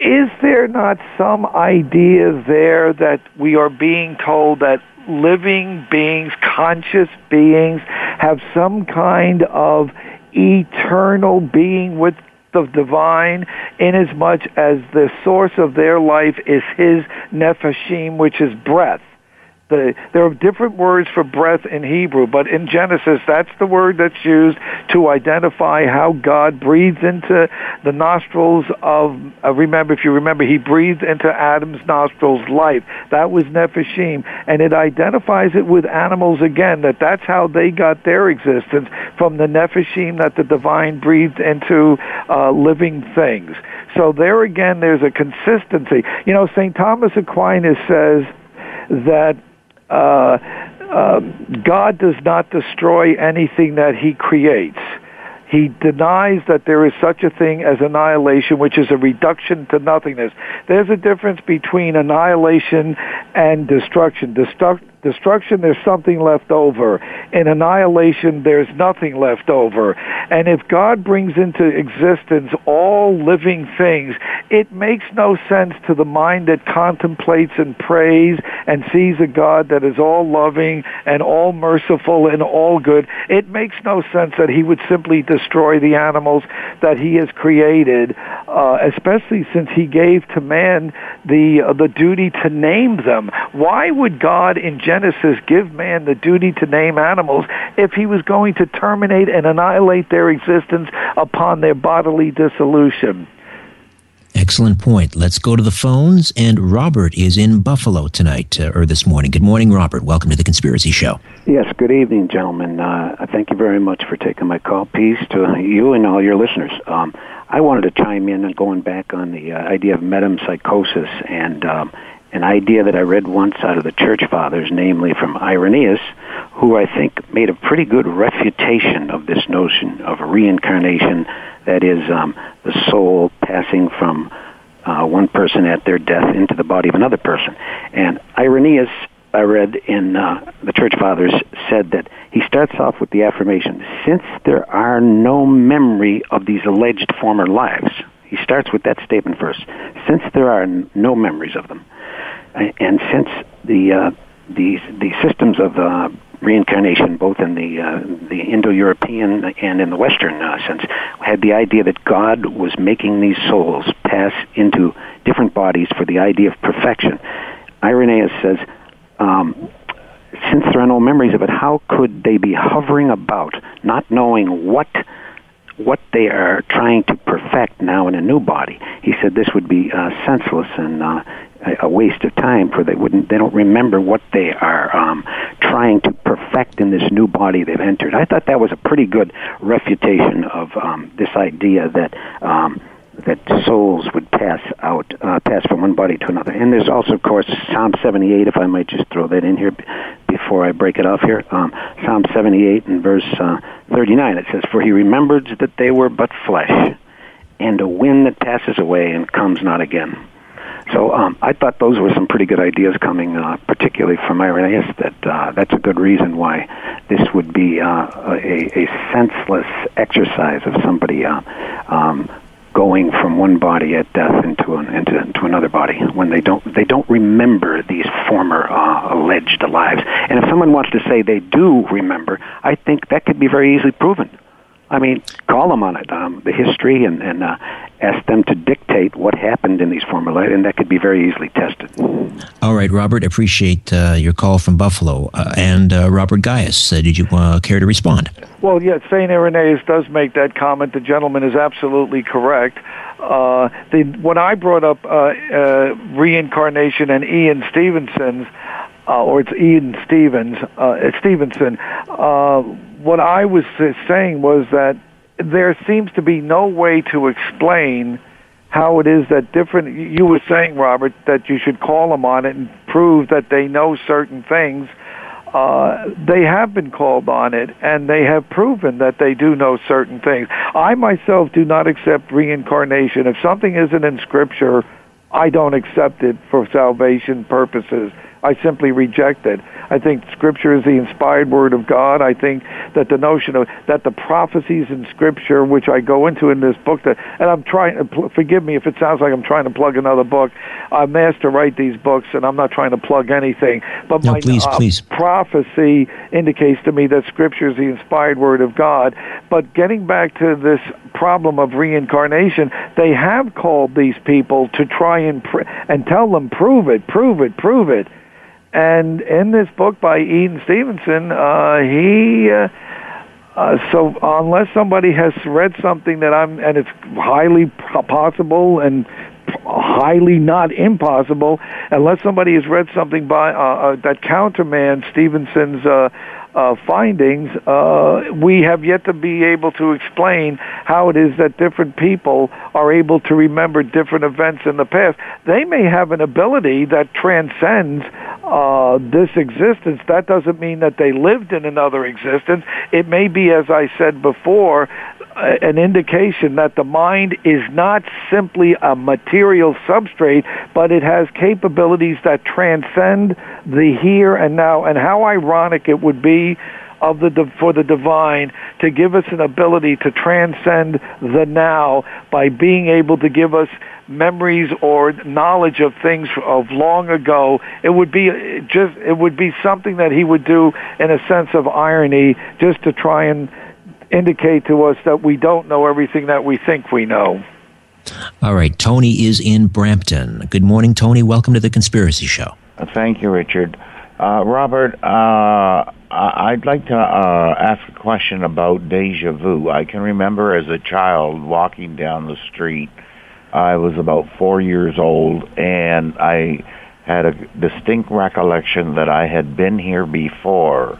is there not some idea there that we are being told that living beings, conscious beings, have some kind of eternal being with the divine inasmuch as the source of their life is his nephashim, which is breath. The, there are different words for breath in Hebrew, but in Genesis, that's the word that's used to identify how God breathes into the nostrils of, uh, remember, if you remember, he breathed into Adam's nostrils life. That was Nephishim. And it identifies it with animals again, that that's how they got their existence, from the Nephishim that the divine breathed into uh, living things. So there again, there's a consistency. You know, St. Thomas Aquinas says that uh, uh, God does not destroy anything that he creates. He denies that there is such a thing as annihilation, which is a reduction to nothingness. There's a difference between annihilation and destruction. Destruct- destruction, there's something left over. In annihilation, there's nothing left over. And if God brings into existence all living things, it makes no sense to the mind that contemplates and prays and sees a God that is all loving and all merciful and all good. It makes no sense that he would simply destroy the animals that he has created, uh, especially since he gave to man the uh, the duty to name them. Why would God in Genesis give man the duty to name animals if he was going to terminate and annihilate their existence upon their bodily dissolution? Excellent point. Let's go to the phones. And Robert is in Buffalo tonight, uh, or this morning. Good morning, Robert. Welcome to the Conspiracy Show. Yes, good evening, gentlemen. Uh, thank you very much for taking my call. Peace to you and all your listeners. Um, I wanted to chime in and going back on the uh, idea of metempsychosis and um, an idea that I read once out of the Church Fathers, namely from Irenaeus, who I think made a pretty good refutation of this notion of reincarnation, that is, um, the soul passing from uh, one person at their death into the body of another person. And Irenaeus, I read in uh, the Church Fathers, said that he starts off with the affirmation, since there are no memory of these alleged former lives, he starts with that statement first, since there are no memories of them, and since the uh, the the systems of uh, reincarnation, both in the uh, the Indo-European and in the Western uh, sense, had the idea that God was making these souls pass into different bodies for the idea of perfection. Irenaeus says. Um, since there are no memories of it, how could they be hovering about, not knowing what what they are trying to perfect now in a new body? He said this would be uh, senseless and uh, a waste of time for they wouldn't they don't remember what they are um, trying to perfect in this new body they've entered. I thought that was a pretty good refutation of um, this idea that um, that souls would pass out, uh, pass from one body to another. And there's also, of course, Psalm 78, if I might just throw that in here before I break it off here. Um, Psalm 78 and verse uh, 39, it says, For he remembered that they were but flesh, and a wind that passes away and comes not again. So um, I thought those were some pretty good ideas coming, uh, particularly from Irenaeus. That uh, that's a good reason why this would be uh, a, a senseless exercise of somebody uh, um, going from one body at death into an, into, into another body when they don't they don't remember these former uh, alleged lives. And if someone wants to say they do remember, I think that could be very easily proven. I mean, call them on it, um, the history, and, and uh, ask them to dictate what happened in these former lives, and that could be very easily tested. All right, Robert, appreciate uh, your call from Buffalo. Uh, and uh, Robert Gaius, uh, did you uh, care to respond? Well, yes, St. Irenaeus does make that comment. The gentleman is absolutely correct. Uh, the, when I brought up reincarnation and Ian Stevenson's, or it's Ian Stevens, Stevenson, what I was saying was that there seems to be no way to explain how it is that different you were saying robert that you should call them on it and prove that they know certain things. Uh, they have been called on it and they have proven that they do know certain things. I myself do not accept reincarnation. If something isn't in scripture i don't accept it for salvation purposes I simply reject it. I think Scripture is the inspired Word of God. I think that the notion of that the prophecies in Scripture, which I go into in this book, that and I'm trying. Forgive me if it sounds like I'm trying to plug another book. I'm asked to write these books, and I'm not trying to plug anything. But no, my please, uh, please. prophecy indicates to me that Scripture is the inspired Word of God. But getting back to this problem of reincarnation, they have called these people to try and pr- and tell them, prove it, prove it, prove it. And in this book by Ian Stevenson, uh, he. Uh, uh, so unless somebody has read something that I'm, and it's highly possible and highly not impossible, unless somebody has read something by uh, uh, that countermands Stevenson's uh, uh, findings, uh, we have yet to be able to explain how it is that different people are able to remember different events in the past. They may have an ability that transcends uh, this existence. That doesn't mean that they lived in another existence. It may be, as I said before, an indication that the mind is not simply a material substrate, but it has capabilities that transcend the here and now. And how ironic it would be of the for the divine to give us an ability to transcend the now by being able to give us memories or knowledge of things of long ago it would be uh, just it would be something that he would do in a sense of irony just to try and indicate to us that we don't know everything that we think we know all right tony is in brampton good morning tony welcome to the conspiracy show thank you richard uh, robert uh, I'd like to uh, ask a question about deja vu. I can remember as a child walking down the street. I was about four years old, and I had a distinct recollection that I had been here before.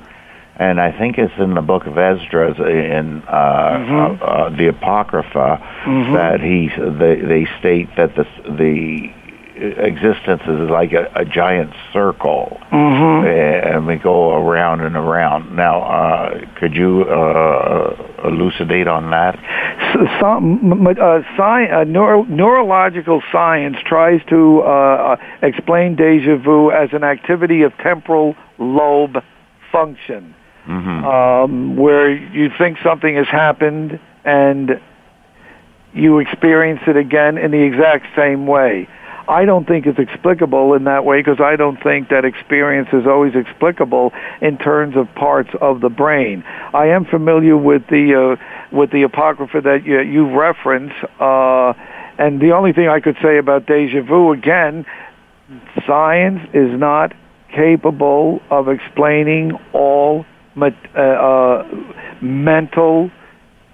And I think it's in the book of Esdras in uh, mm-hmm. uh, uh, the Apocrypha mm-hmm. that he they, they state that the the existence is like a, a giant circle, mm-hmm. and we go around and around. Now, uh, could you uh, elucidate on that? So, some, uh, sci- uh, neuro- neurological science tries to uh, uh, explain deja vu as an activity of temporal lobe function, mm-hmm. um, where you think something has happened and you experience it again in the exact same way. I don't think it's explicable in that way because I don't think that experience is always explicable in terms of parts of the brain. I am familiar with the uh, with the apocrypha that you, you reference, uh, and the only thing I could say about deja vu again, science is not capable of explaining all uh, uh, mental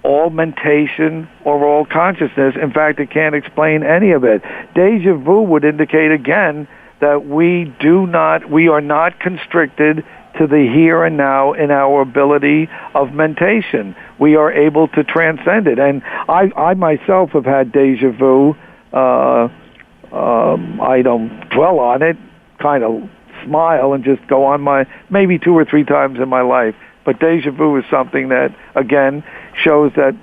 augmentation or all consciousness. In fact, it can't explain any of it. Deja vu would indicate again that we do not, we are not constricted to the here and now in our ability of mentation. We are able to transcend it. And I, I myself have had deja vu. Uh, um, I don't dwell on it, kind of smile and just go on my, maybe two or three times in my life. But deja vu is something that, again, shows that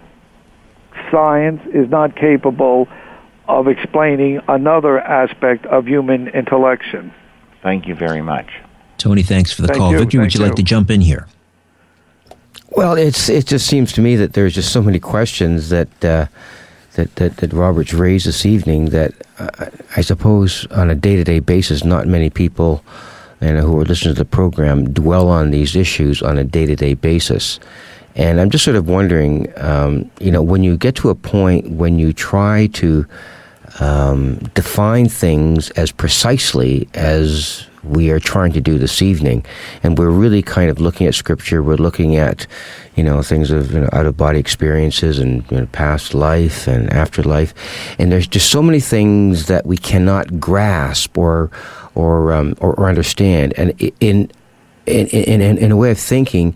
science is not capable of explaining another aspect of human intellection. Thank you very much. Tony, thanks for the Thank call. you. Victor, would Thank you like to jump in here? Well, it's it just seems to me that there's just so many questions that uh, that, that that Robert's raised this evening that uh, I suppose on a day to day basis, not many people know, who are listening to the program dwell on these issues on a day to day basis. And I'm just sort of wondering, um, you know, when you get to a point when you try to um, define things as precisely as we are trying to do this evening, and we're really kind of looking at scripture. We're looking at, you know, things of you know, out of body experiences and you know, past life and afterlife, and there's just so many things that we cannot grasp or or um, or, or understand. And in in, in in in a way of thinking,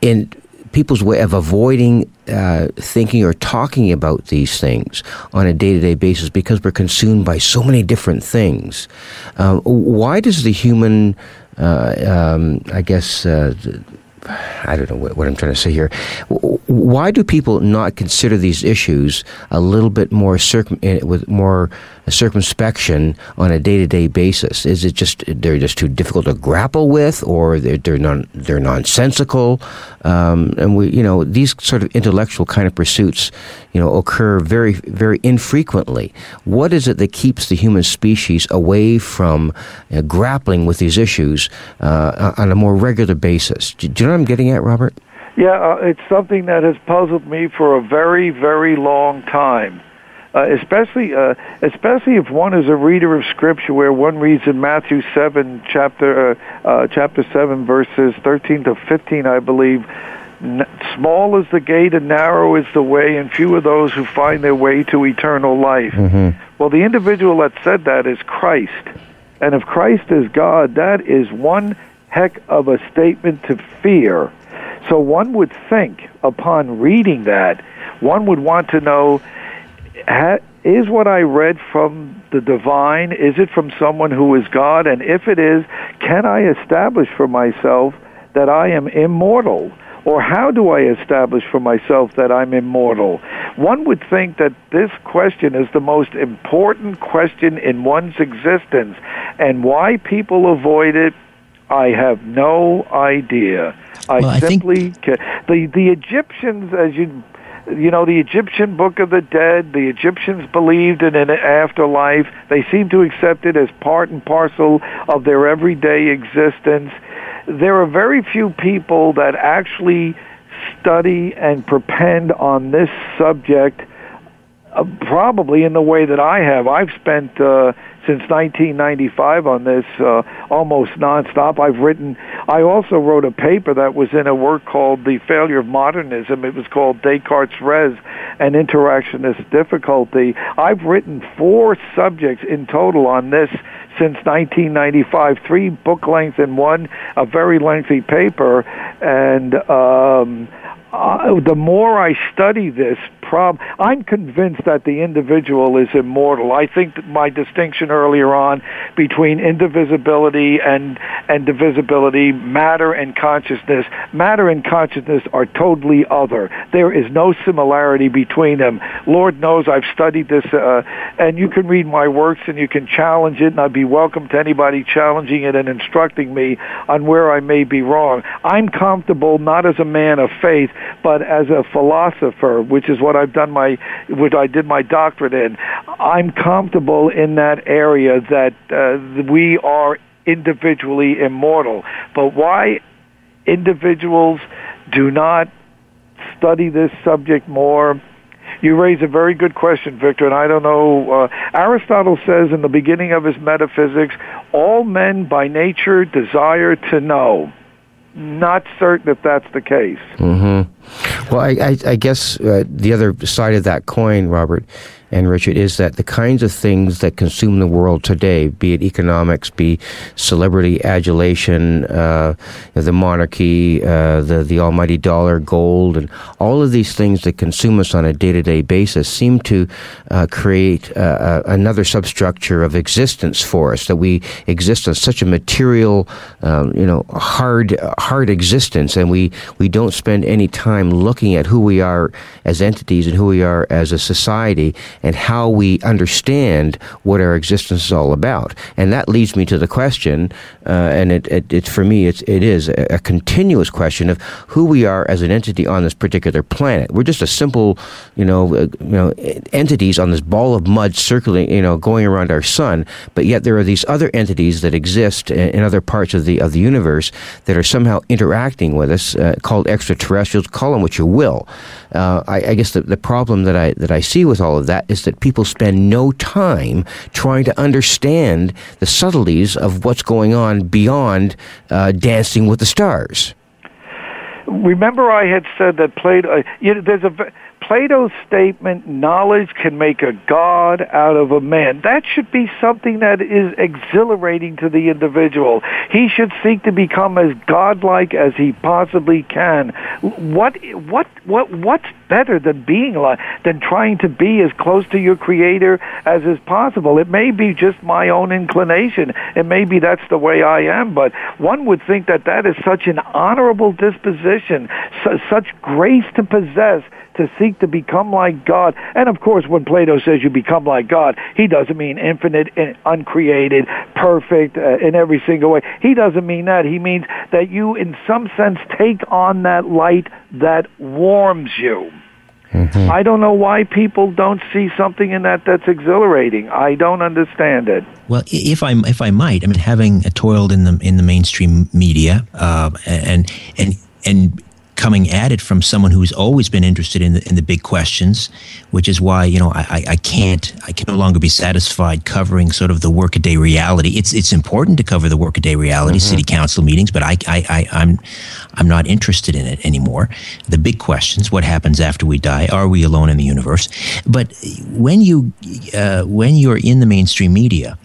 in people's way of avoiding uh, thinking or talking about these things on a day to day basis because we're consumed by so many different things. Um, why does the human, uh, um, I guess, uh, I don't know what, what, I'm trying to say here. Why do people not consider these issues a little bit more circum- with more circumspection on a day-to-day basis? Is it just they're just too difficult to grapple with, or they're they're, non, they're nonsensical? Um, and we, you know, these sort of intellectual kind of pursuits, you know, occur very very infrequently. What is it that keeps the human species away from uh, grappling with these issues uh, on a more regular basis? Do, do you know what I'm getting at, Robert? Yeah, uh, it's something that has puzzled me for a very, very long time. Uh, especially, uh, especially if one is a reader of Scripture, where one reads in Matthew seven, chapter uh, uh, chapter seven, verses thirteen to fifteen, I believe. N- small is the gate and narrow is the way, and few are those who find their way to eternal life. Mm-hmm. Well, the individual that said that is Christ, and if Christ is God, that is one heck of a statement to fear. So one would think, upon reading that, one would want to know is what I read from the divine? Is it from someone who is God? And if it is, can I establish for myself that I am immortal? Or how do I establish for myself that I'm immortal? One would think that this question is the most important question in one's existence. And why people avoid it, I have no idea. I Well, I think- simply ca- the the Egyptians, as you you know, the Egyptian Book of the Dead, the Egyptians believed in an afterlife. They seem to accept it as part and parcel of their everyday existence. There are very few people that actually study and propend on this subject uh, probably in the way that I have. I've spent uh, since 1995 on this uh, almost nonstop. I've written. I also wrote a paper that was in a work called "The Failure of Modernism." It was called Descartes' Res and Interactionist Difficulty. I've written four subjects in total on this since 1995, three book length and one a very lengthy paper, and. Um, uh, the more I study this problem, I'm convinced that the individual is immortal. I think my distinction earlier on between indivisibility and and divisibility, matter and consciousness, matter and consciousness are totally other. There is no similarity between them. Lord knows I've studied this, uh, and you can read my works and you can challenge it, and I'd be welcome to anybody challenging it and instructing me on where I may be wrong. I'm comfortable not as a man of faith, but as a philosopher, which is what I've done my, which I did my doctorate in. I'm comfortable in that area that uh, we are individually immortal. But why individuals do not study this subject more? You raise a very good question, Victor, and I don't know. Uh, Aristotle says in the beginning of his Metaphysics, all men by nature desire to know. Not certain if that's the case. hmm Well, I, I, I guess uh, the other side of that coin, Robert and Richard, is that the kinds of things that consume the world today, be it economics, be celebrity adulation, uh, the monarchy, uh, the the almighty dollar, gold, and all of these things that consume us on a day to day basis, seem to uh, create uh, uh, another substructure of existence for us. That we exist on such a material, um, you know, hard hard existence, and we we don't spend any time looking at who we are as entities and who we are as a society and how we understand what our existence is all about. And that leads me to the question, uh, and it, it, it for me it's it is a, a continuous question of who we are as an entity on this particular planet. We're just a simple, you know, uh, you know, entities on this ball of mud circling, you know, going around our sun. But yet there are these other entities that exist in, in other parts of the of the universe that are somehow interacting with us, uh, called extraterrestrials. Call them what you will. Uh, I, I guess the, the problem that I that I see with all of that is that people spend no time trying to understand the subtleties of what's going on beyond uh, Dancing with the Stars. Remember, I had said that played. Uh, you know, there's a Plato's statement: "Knowledge can make a god out of a man." That should be something that is exhilarating to the individual. He should seek to become as godlike as he possibly can. What what what what's better than being like than trying to be as close to your creator as is possible? It may be just my own inclination. It may be that's the way I am, but one would think that that is such an honorable disposition, su- such grace to possess to seek to become like God. And of course, when Plato says you become like God, he doesn't mean infinite, and uncreated, perfect uh, in every single way. He doesn't mean that. He means that you, in some sense, take on that light that warms you. I don't know why people don't see something in that that's exhilarating. I don't understand it. Well, if I if I might, I mean, having toiled in the in the mainstream media uh, and and and coming at it from someone who's always been interested in the in the big questions, which is why you know I, I, I can't I can no longer be satisfied covering sort of the workaday reality. It's it's important to cover the workaday reality, Mhm. city council meetings, but I, I, I I'm I'm not interested in it anymore. The big questions: What happens after we die? Are we alone in the universe? But when you uh, when you're in the mainstream media,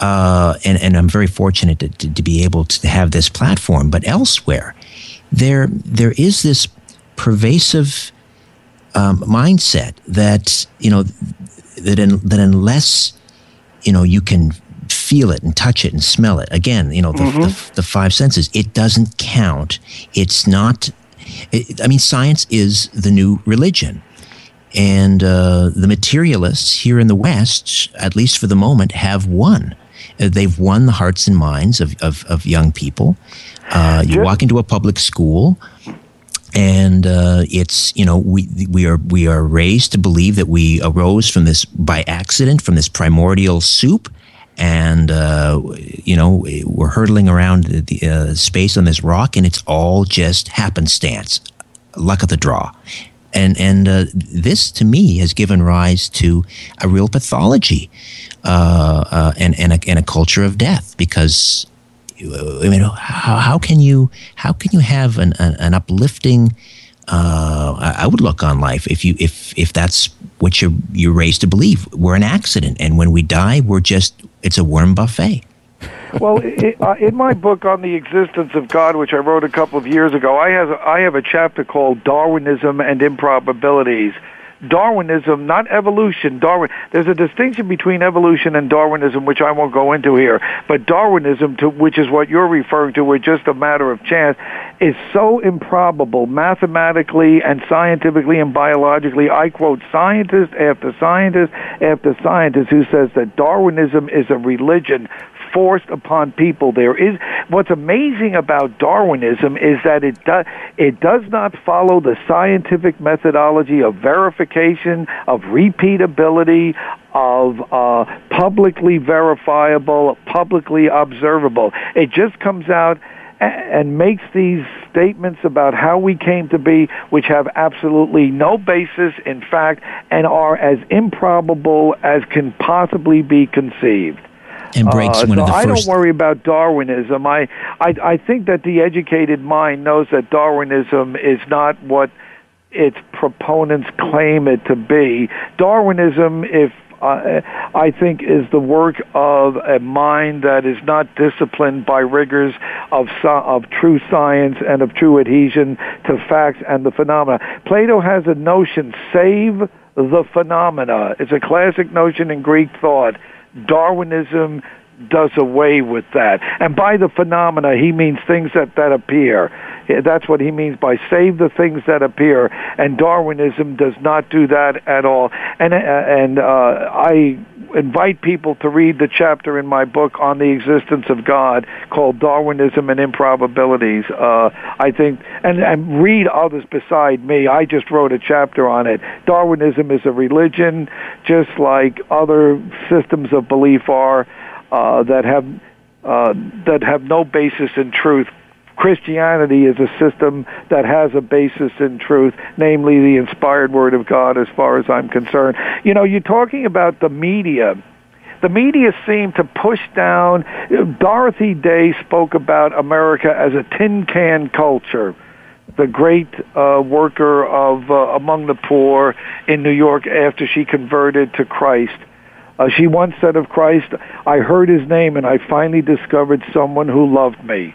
uh, and and I'm very fortunate to, to, to be able to have this platform. But elsewhere, there there is this pervasive um, mindset that you know that in, that unless you know you can feel it and touch it and smell it again you know the, Mhm. the, the five senses it doesn't count it's not It, I mean, science is the new religion. And uh, the materialists here in the West, at least for the moment, have won. Uh, they've won the hearts and minds of, of, of young people. Uh, you walk into a public school, and uh, it's you know we we are we are raised to believe that we arose from this by accident from this primordial soup, and uh, you know we're hurtling around the uh, space on this rock, and it's all just happenstance, luck of the draw. And and uh, this to me has given rise to a real pathology, uh, uh, and and a, and a culture of death because I mean, how, how can you how can you have an, an, an uplifting uh, outlook on life if you if if that's what you're you're raised to believe? We're an accident, and when we die, we're just it's a worm buffet. Well, it, uh, in my book on the existence of God, which I wrote a couple of years ago, I have I have a chapter called Darwinism and Improbabilities. Darwinism, not evolution. Darwin. There's a distinction between evolution and Darwinism, which I won't go into here. But Darwinism, to, which is what you're referring to, which just a matter of chance, is so improbable mathematically and scientifically and biologically. I quote scientist after scientist after scientist who says that Darwinism is a religion forced upon people. There is what's amazing about Darwinism is that it does it does not follow the scientific methodology of verification, of repeatability, of uh, publicly verifiable, publicly observable. It just comes out and makes these statements about how we came to be, which have absolutely no basis in fact and are as improbable as can possibly be conceived and breaks uh, one so of the I first. don't worry about Darwinism. I, I I think that the educated mind knows that Darwinism is not what its proponents claim it to be. Darwinism, if uh, I think is the work of a mind that is not disciplined by rigors of of true science and of true adhesion to facts and the phenomena. Plato has a notion: save the phenomena. It's a classic notion in Greek thought. Darwinism does away with that. And by the phenomena, he means things that, that appear. That's what he means by save the things that appear. And Darwinism does not do that at all. And, uh, and uh, I invite people to read the chapter in my book on the existence of God called Darwinism and Improbabilities. Uh, I think, and, and read others beside me. I just wrote a chapter on it. Darwinism is a religion, just like other systems of belief are uh, that have uh, that have no basis in truth. Christianity is a system that has a basis in truth, namely the inspired Word of God, as far as I'm concerned. You know, you're talking about the media. The media seem to push down. Dorothy Day spoke about America as a tin can culture the great uh, worker of uh, among the poor in New York after she converted to Christ. Uh, she once said of Christ, I heard his name and I finally discovered someone who loved me.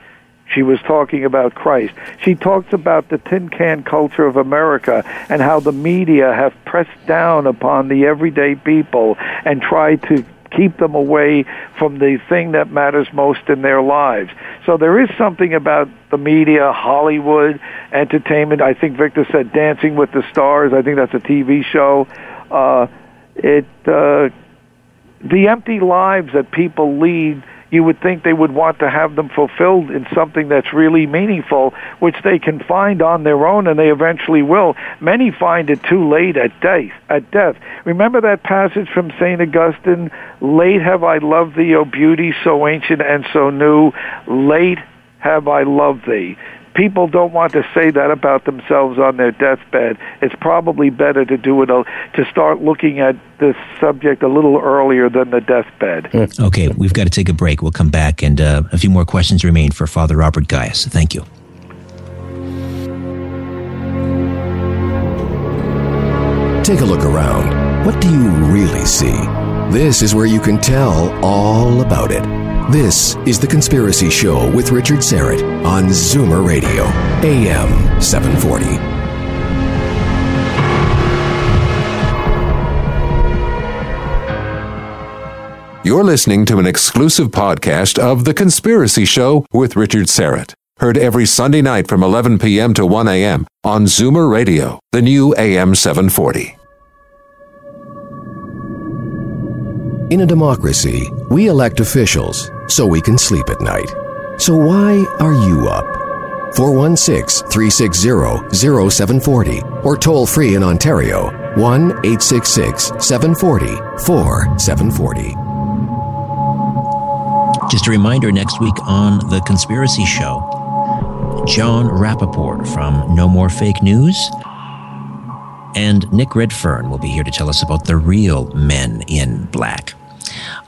She was talking about Christ. She talks about the tin can culture of America and how the media have pressed down upon the everyday people and tried to keep them away from the thing that matters most in their lives. So there is something about the media, Hollywood, entertainment. I think Victor said Dancing with the Stars. I think that's a TV show. Uh, it uh, the empty lives that people lead you would think they would want to have them fulfilled in something that's really meaningful, which they can find on their own, and they eventually will. Many find it too late at death. At death, remember that passage from Saint Augustine: "Late have I loved thee, O beauty, so ancient and so new. Late have I loved thee." People don't want to say that about themselves on their deathbed. It's probably better to do it to start looking at this subject a little earlier than the deathbed. Hmm. Okay, we've got to take a break. We'll come back, and uh, a few more questions remain for Father Robert Gaius. Thank you. Take a look around. What do you really see? This is where you can tell all about it. This is The Conspiracy Show with Richard Syrett on Zoomer Radio, AM 740. You're listening to an exclusive podcast of The Conspiracy Show with Richard Syrett. Heard every Sunday night from 11 p.m. to 1 a.m. on Zoomer Radio, the new AM 740. In a democracy, we elect officials so we can sleep at night. So why are you up? 416 360 0740 or toll free in Ontario 1 866 740 4740. Just a reminder next week on The Conspiracy Show, Jon Rappoport from No More Fake News and Nick Redfern will be here to tell us about the real men in black.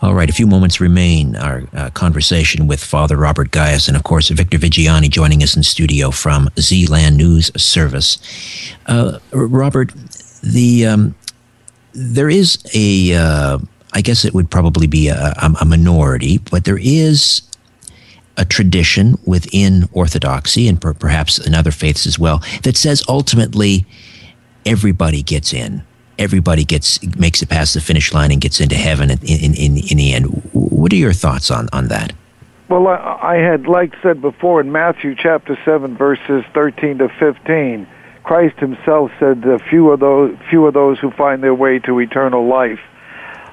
All right, a few moments remain our uh, conversation with Father Robert Gaius and, of course, Victor Viggiani joining us in studio from Zealand News Service. Uh, Robert, the um, there is a, uh, I guess it would probably be a, a minority, but there is a tradition within Orthodoxy and per- perhaps in other faiths as well that says ultimately everybody gets in everybody gets makes it past the finish line and gets into heaven in, in, in, in the end. What are your thoughts on, on that? Well, I had, like said before, in Matthew chapter 7, verses 13 to 15, Christ himself said, few are those, few of those who find their way to eternal life.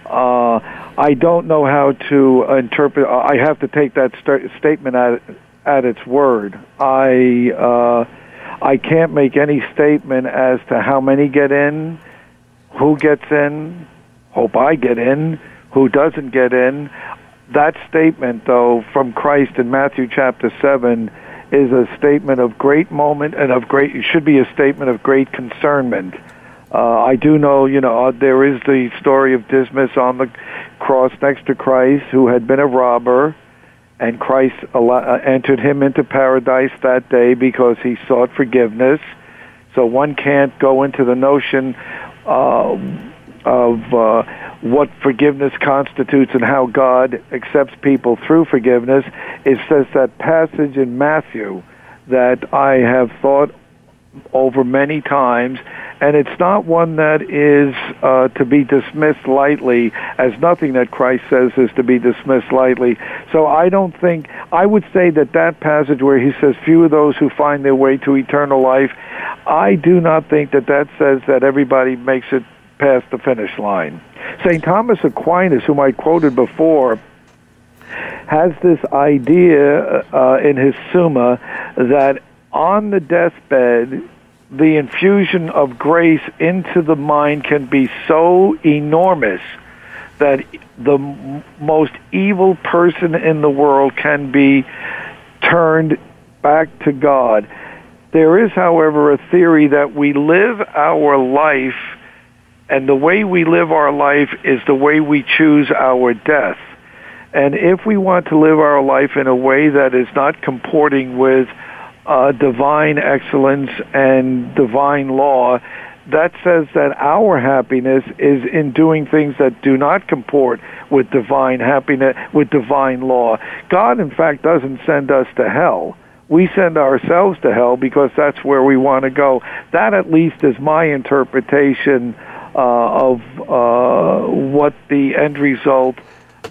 Uh, I don't know how to interpret. I have to take that st- statement at at its word. I uh, I can't make any statement as to how many get in who gets in, hope I get in, who doesn't get in. That statement, though, from Christ in Matthew chapter 7 is a statement of great moment and of great, it should be a statement of great concernment. Uh, I do know, you know, uh, there is the story of Dismas on the cross next to Christ who had been a robber, and Christ uh, entered him into paradise that day because he sought forgiveness. So one can't go into the notion of uh, what forgiveness constitutes and how God accepts people through forgiveness, it says that passage in Matthew that I have thought over many times, and it's not one that is uh, to be dismissed lightly, as nothing that Christ says is to be dismissed lightly. So I don't think, I would say that that passage where he says, Few of those who find their way to eternal life, I do not think that that says that everybody makes it past the finish line. St. Thomas Aquinas, whom I quoted before, has this idea uh, in his Summa that on the deathbed, the infusion of grace into the mind can be so enormous that the most evil person in the world can be turned back to God. There is, however, a theory that we live our life, and the way we live our life is the way we choose our death. And if we want to live our life in a way that is not comporting with uh, divine excellence and divine law, that says that our happiness is in doing things that do not comport with divine happiness, with divine law. God, in fact, doesn't send us to hell. We send ourselves to hell because that's where we want to go. That, at least, is my interpretation uh, of uh, what the end result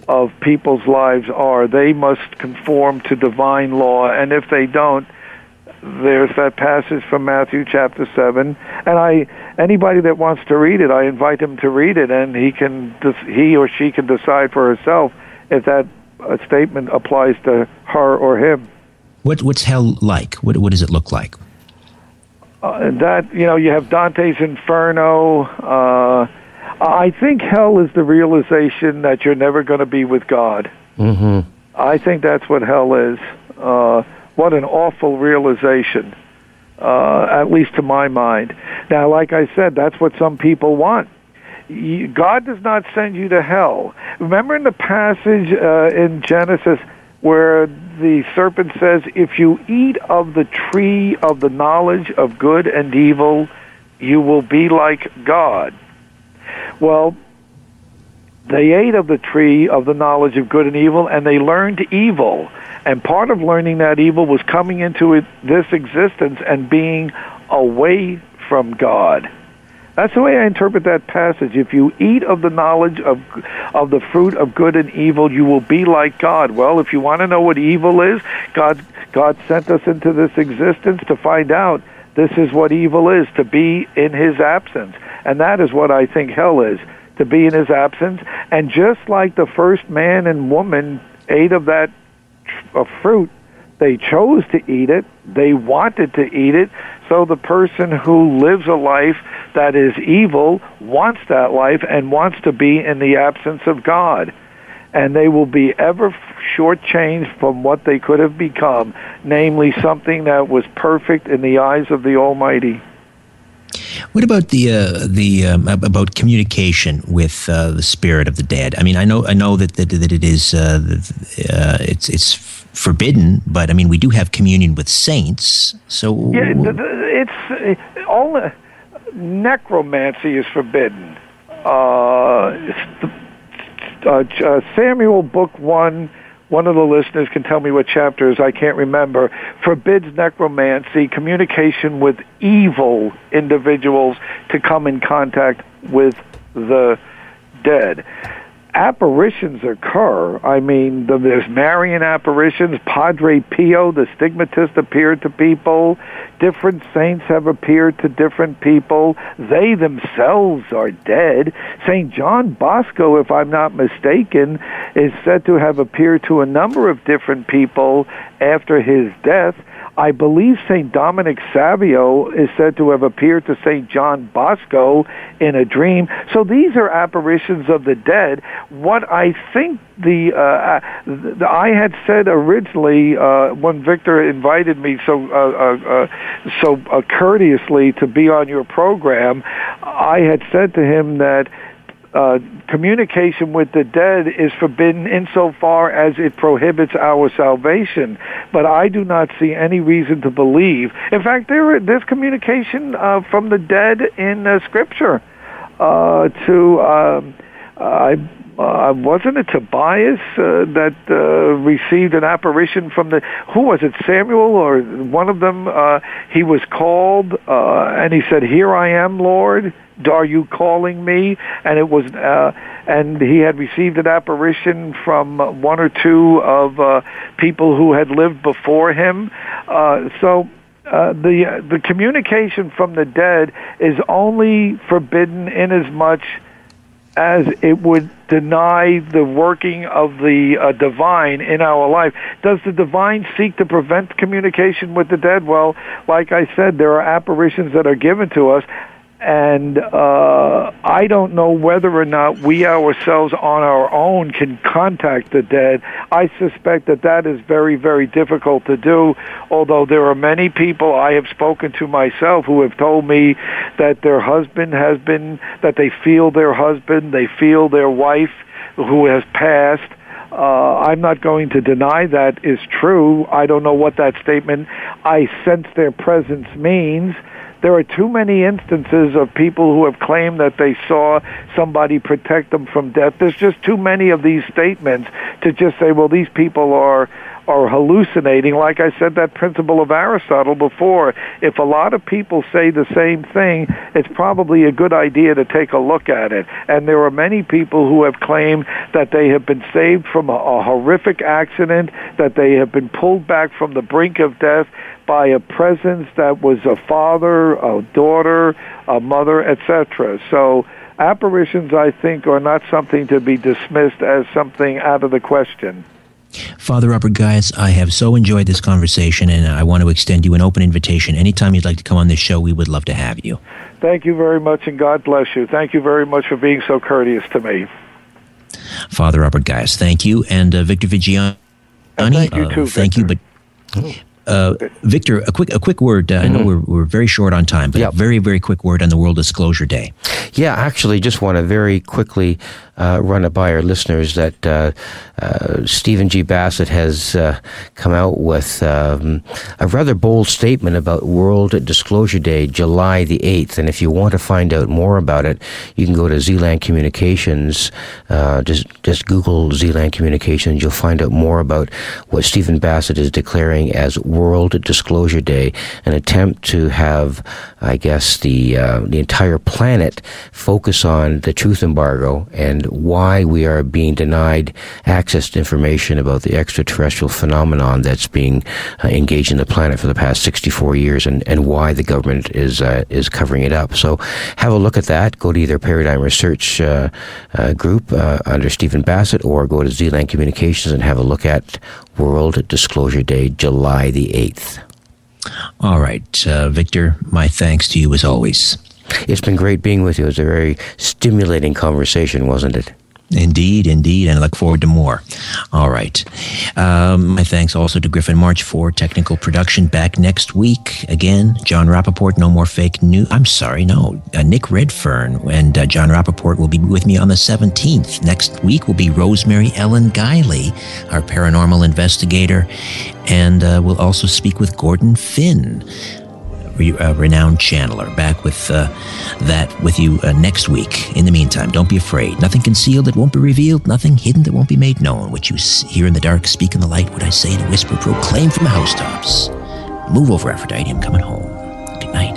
of people's lives are. They must conform to divine law, and if they don't, there's that passage from Matthew chapter seven, and I anybody that wants to read it, I invite him to read it, and he can he or she can decide for herself if that uh, statement applies to her or him. What what's hell like? What what does it look like? Uh, that you know, you have Dante's Inferno. Uh, I think hell is the realization that you're never going to be with God. Mm-hmm. I think that's what hell is. Uh, what an awful realization, uh, at least to my mind. Now, like I said, that's what some people want. God does not send you to hell. Remember in the passage uh, in Genesis where the serpent says, If you eat of the tree of the knowledge of good and evil, you will be like God. Well, they ate of the tree of the knowledge of good and evil, and they learned evil. And part of learning that evil was coming into it, this existence and being away from God. That's the way I interpret that passage. If you eat of the knowledge of of the fruit of good and evil, you will be like God. Well, if you want to know what evil is, God God sent us into this existence to find out this is what evil is, to be in his absence. And that is what I think hell is, to be in his absence. And just like the first man and woman ate of that uh, fruit, they chose to eat it, they wanted to eat it, so the person who lives a life that is evil wants that life and wants to be in the absence of God. And they will be ever shortchanged from what they could have become, namely something that was perfect in the eyes of the Almighty. What about the uh, the um, about communication with uh, the spirit of the dead? I mean, I know I know that that, that it is uh, uh it's it's forbidden, but I mean, we do have communion with saints. So yeah, it's all necromancy is forbidden. Uh, uh, Samuel book one one of the listeners can tell me what chapters I can't remember, forbids necromancy, communication with evil individuals to come in contact with the dead apparitions occur. I mean, the, there's Marian apparitions. Padre Pio, the stigmatist, appeared to people. Different saints have appeared to different people. They themselves are dead. St. John Bosco, if I'm not mistaken, is said to have appeared to a number of different people after his death. I believe St. Dominic Savio is said to have appeared to St. John Bosco in a dream. So these are apparitions of the dead. What I think the, uh, the I had said originally uh, when Victor invited me so uh, uh, uh so uh, courteously to be on your program, I had said to him that uh, communication with the dead is forbidden insofar as it prohibits our salvation. But I do not see any reason to believe. In fact, there there's communication uh, from the dead in uh, Scripture. Uh, to um, I uh, wasn't it Tobias uh, that uh, received an apparition from the who was it Samuel or one of them? Uh, he was called uh, and he said, "Here I am, Lord." are you calling me? And it was, uh, and he had received an apparition from one or two of uh, people who had lived before him. Uh, so uh, the the communication from the dead is only forbidden in as much as it would deny the working of the uh, divine in our life. Does the divine seek to prevent communication with the dead? Well, like I said, there are apparitions that are given to us and uh, I don't know whether or not we ourselves on our own can contact the dead. I suspect that that is very, very difficult to do, although there are many people I have spoken to myself who have told me that their husband has been, that they feel their husband, they feel their wife who has passed. Uh, I'm not going to deny that is true. I don't know what that statement, I sense their presence means there are too many instances of people who have claimed that they saw somebody protect them from death. There's just too many of these statements to just say, well, these people are are hallucinating. Like I said, that principle of Aristotle before. If a lot of people say the same thing, it's probably a good idea to take a look at it. And there are many people who have claimed that they have been saved from a, a horrific accident, that they have been pulled back from the brink of death by a presence that was a father, a daughter, a mother, etc. So apparitions, I think, are not something to be dismissed as something out of the question. Father Robert Gaius, I have so enjoyed this conversation, and I want to extend you an open invitation. Anytime you'd like to come on this show, we would love to have you. Thank you very much, and God bless you. Thank you very much for being so courteous to me. Father Robert Gaius, thank you. And uh, Victor Viggiani, thank you, too, uh, thank Victor. you, but uh, Victor, a quick a quick word. Uh, mm-hmm. I know mm-hmm. we're, we're very short on time, but yep. a very very quick word on the World Disclosure Day. Yeah, actually, just want to very quickly uh, run it by our listeners that uh, uh, Stephen G. Bassett has uh, come out with um, a rather bold statement about World Disclosure Day, July the 8th. And if you want to find out more about it, you can go to Zealand Communications. Uh, just, just Google Zealand Communications. You'll find out more about what Stephen Bassett is declaring as World Disclosure Day, an attempt to have, I guess, the uh, the entire planet focus on the truth embargo and why we are being denied access to information about the extraterrestrial phenomenon that's being uh, engaged in the planet for the past 64 years, and, and why the government is uh, is covering it up. So, have a look at that. Go to either Paradigm Research uh, uh, Group uh, under Stephen Bassett, or go to Zealand Communications and have a look at World Disclosure Day, July the 8th. All right, uh, Victor, my thanks to you as always. It's been great being with you. It was a very stimulating conversation, wasn't it? Indeed, indeed, and I look forward to more. All right. Um, my thanks also to Griffin March for technical production. Back next week again. Jon Rappoport, no more fake news. I'm sorry, no. Uh, Nick Redfern and uh, Jon Rappoport will be with me on the 17th. Next week will be Rosemary Ellen Guiley, our paranormal investigator, and uh, we'll also speak with Gordon Finn uh, renowned channeler. Back with uh, that with you uh, next week. In the meantime, don't be afraid. Nothing concealed that won't be revealed. Nothing hidden that won't be made known. What you hear in the dark, speak in the light. What I say in a whisper, proclaim from the housetops. Move over, Aphrodite. I'm coming home. Good night.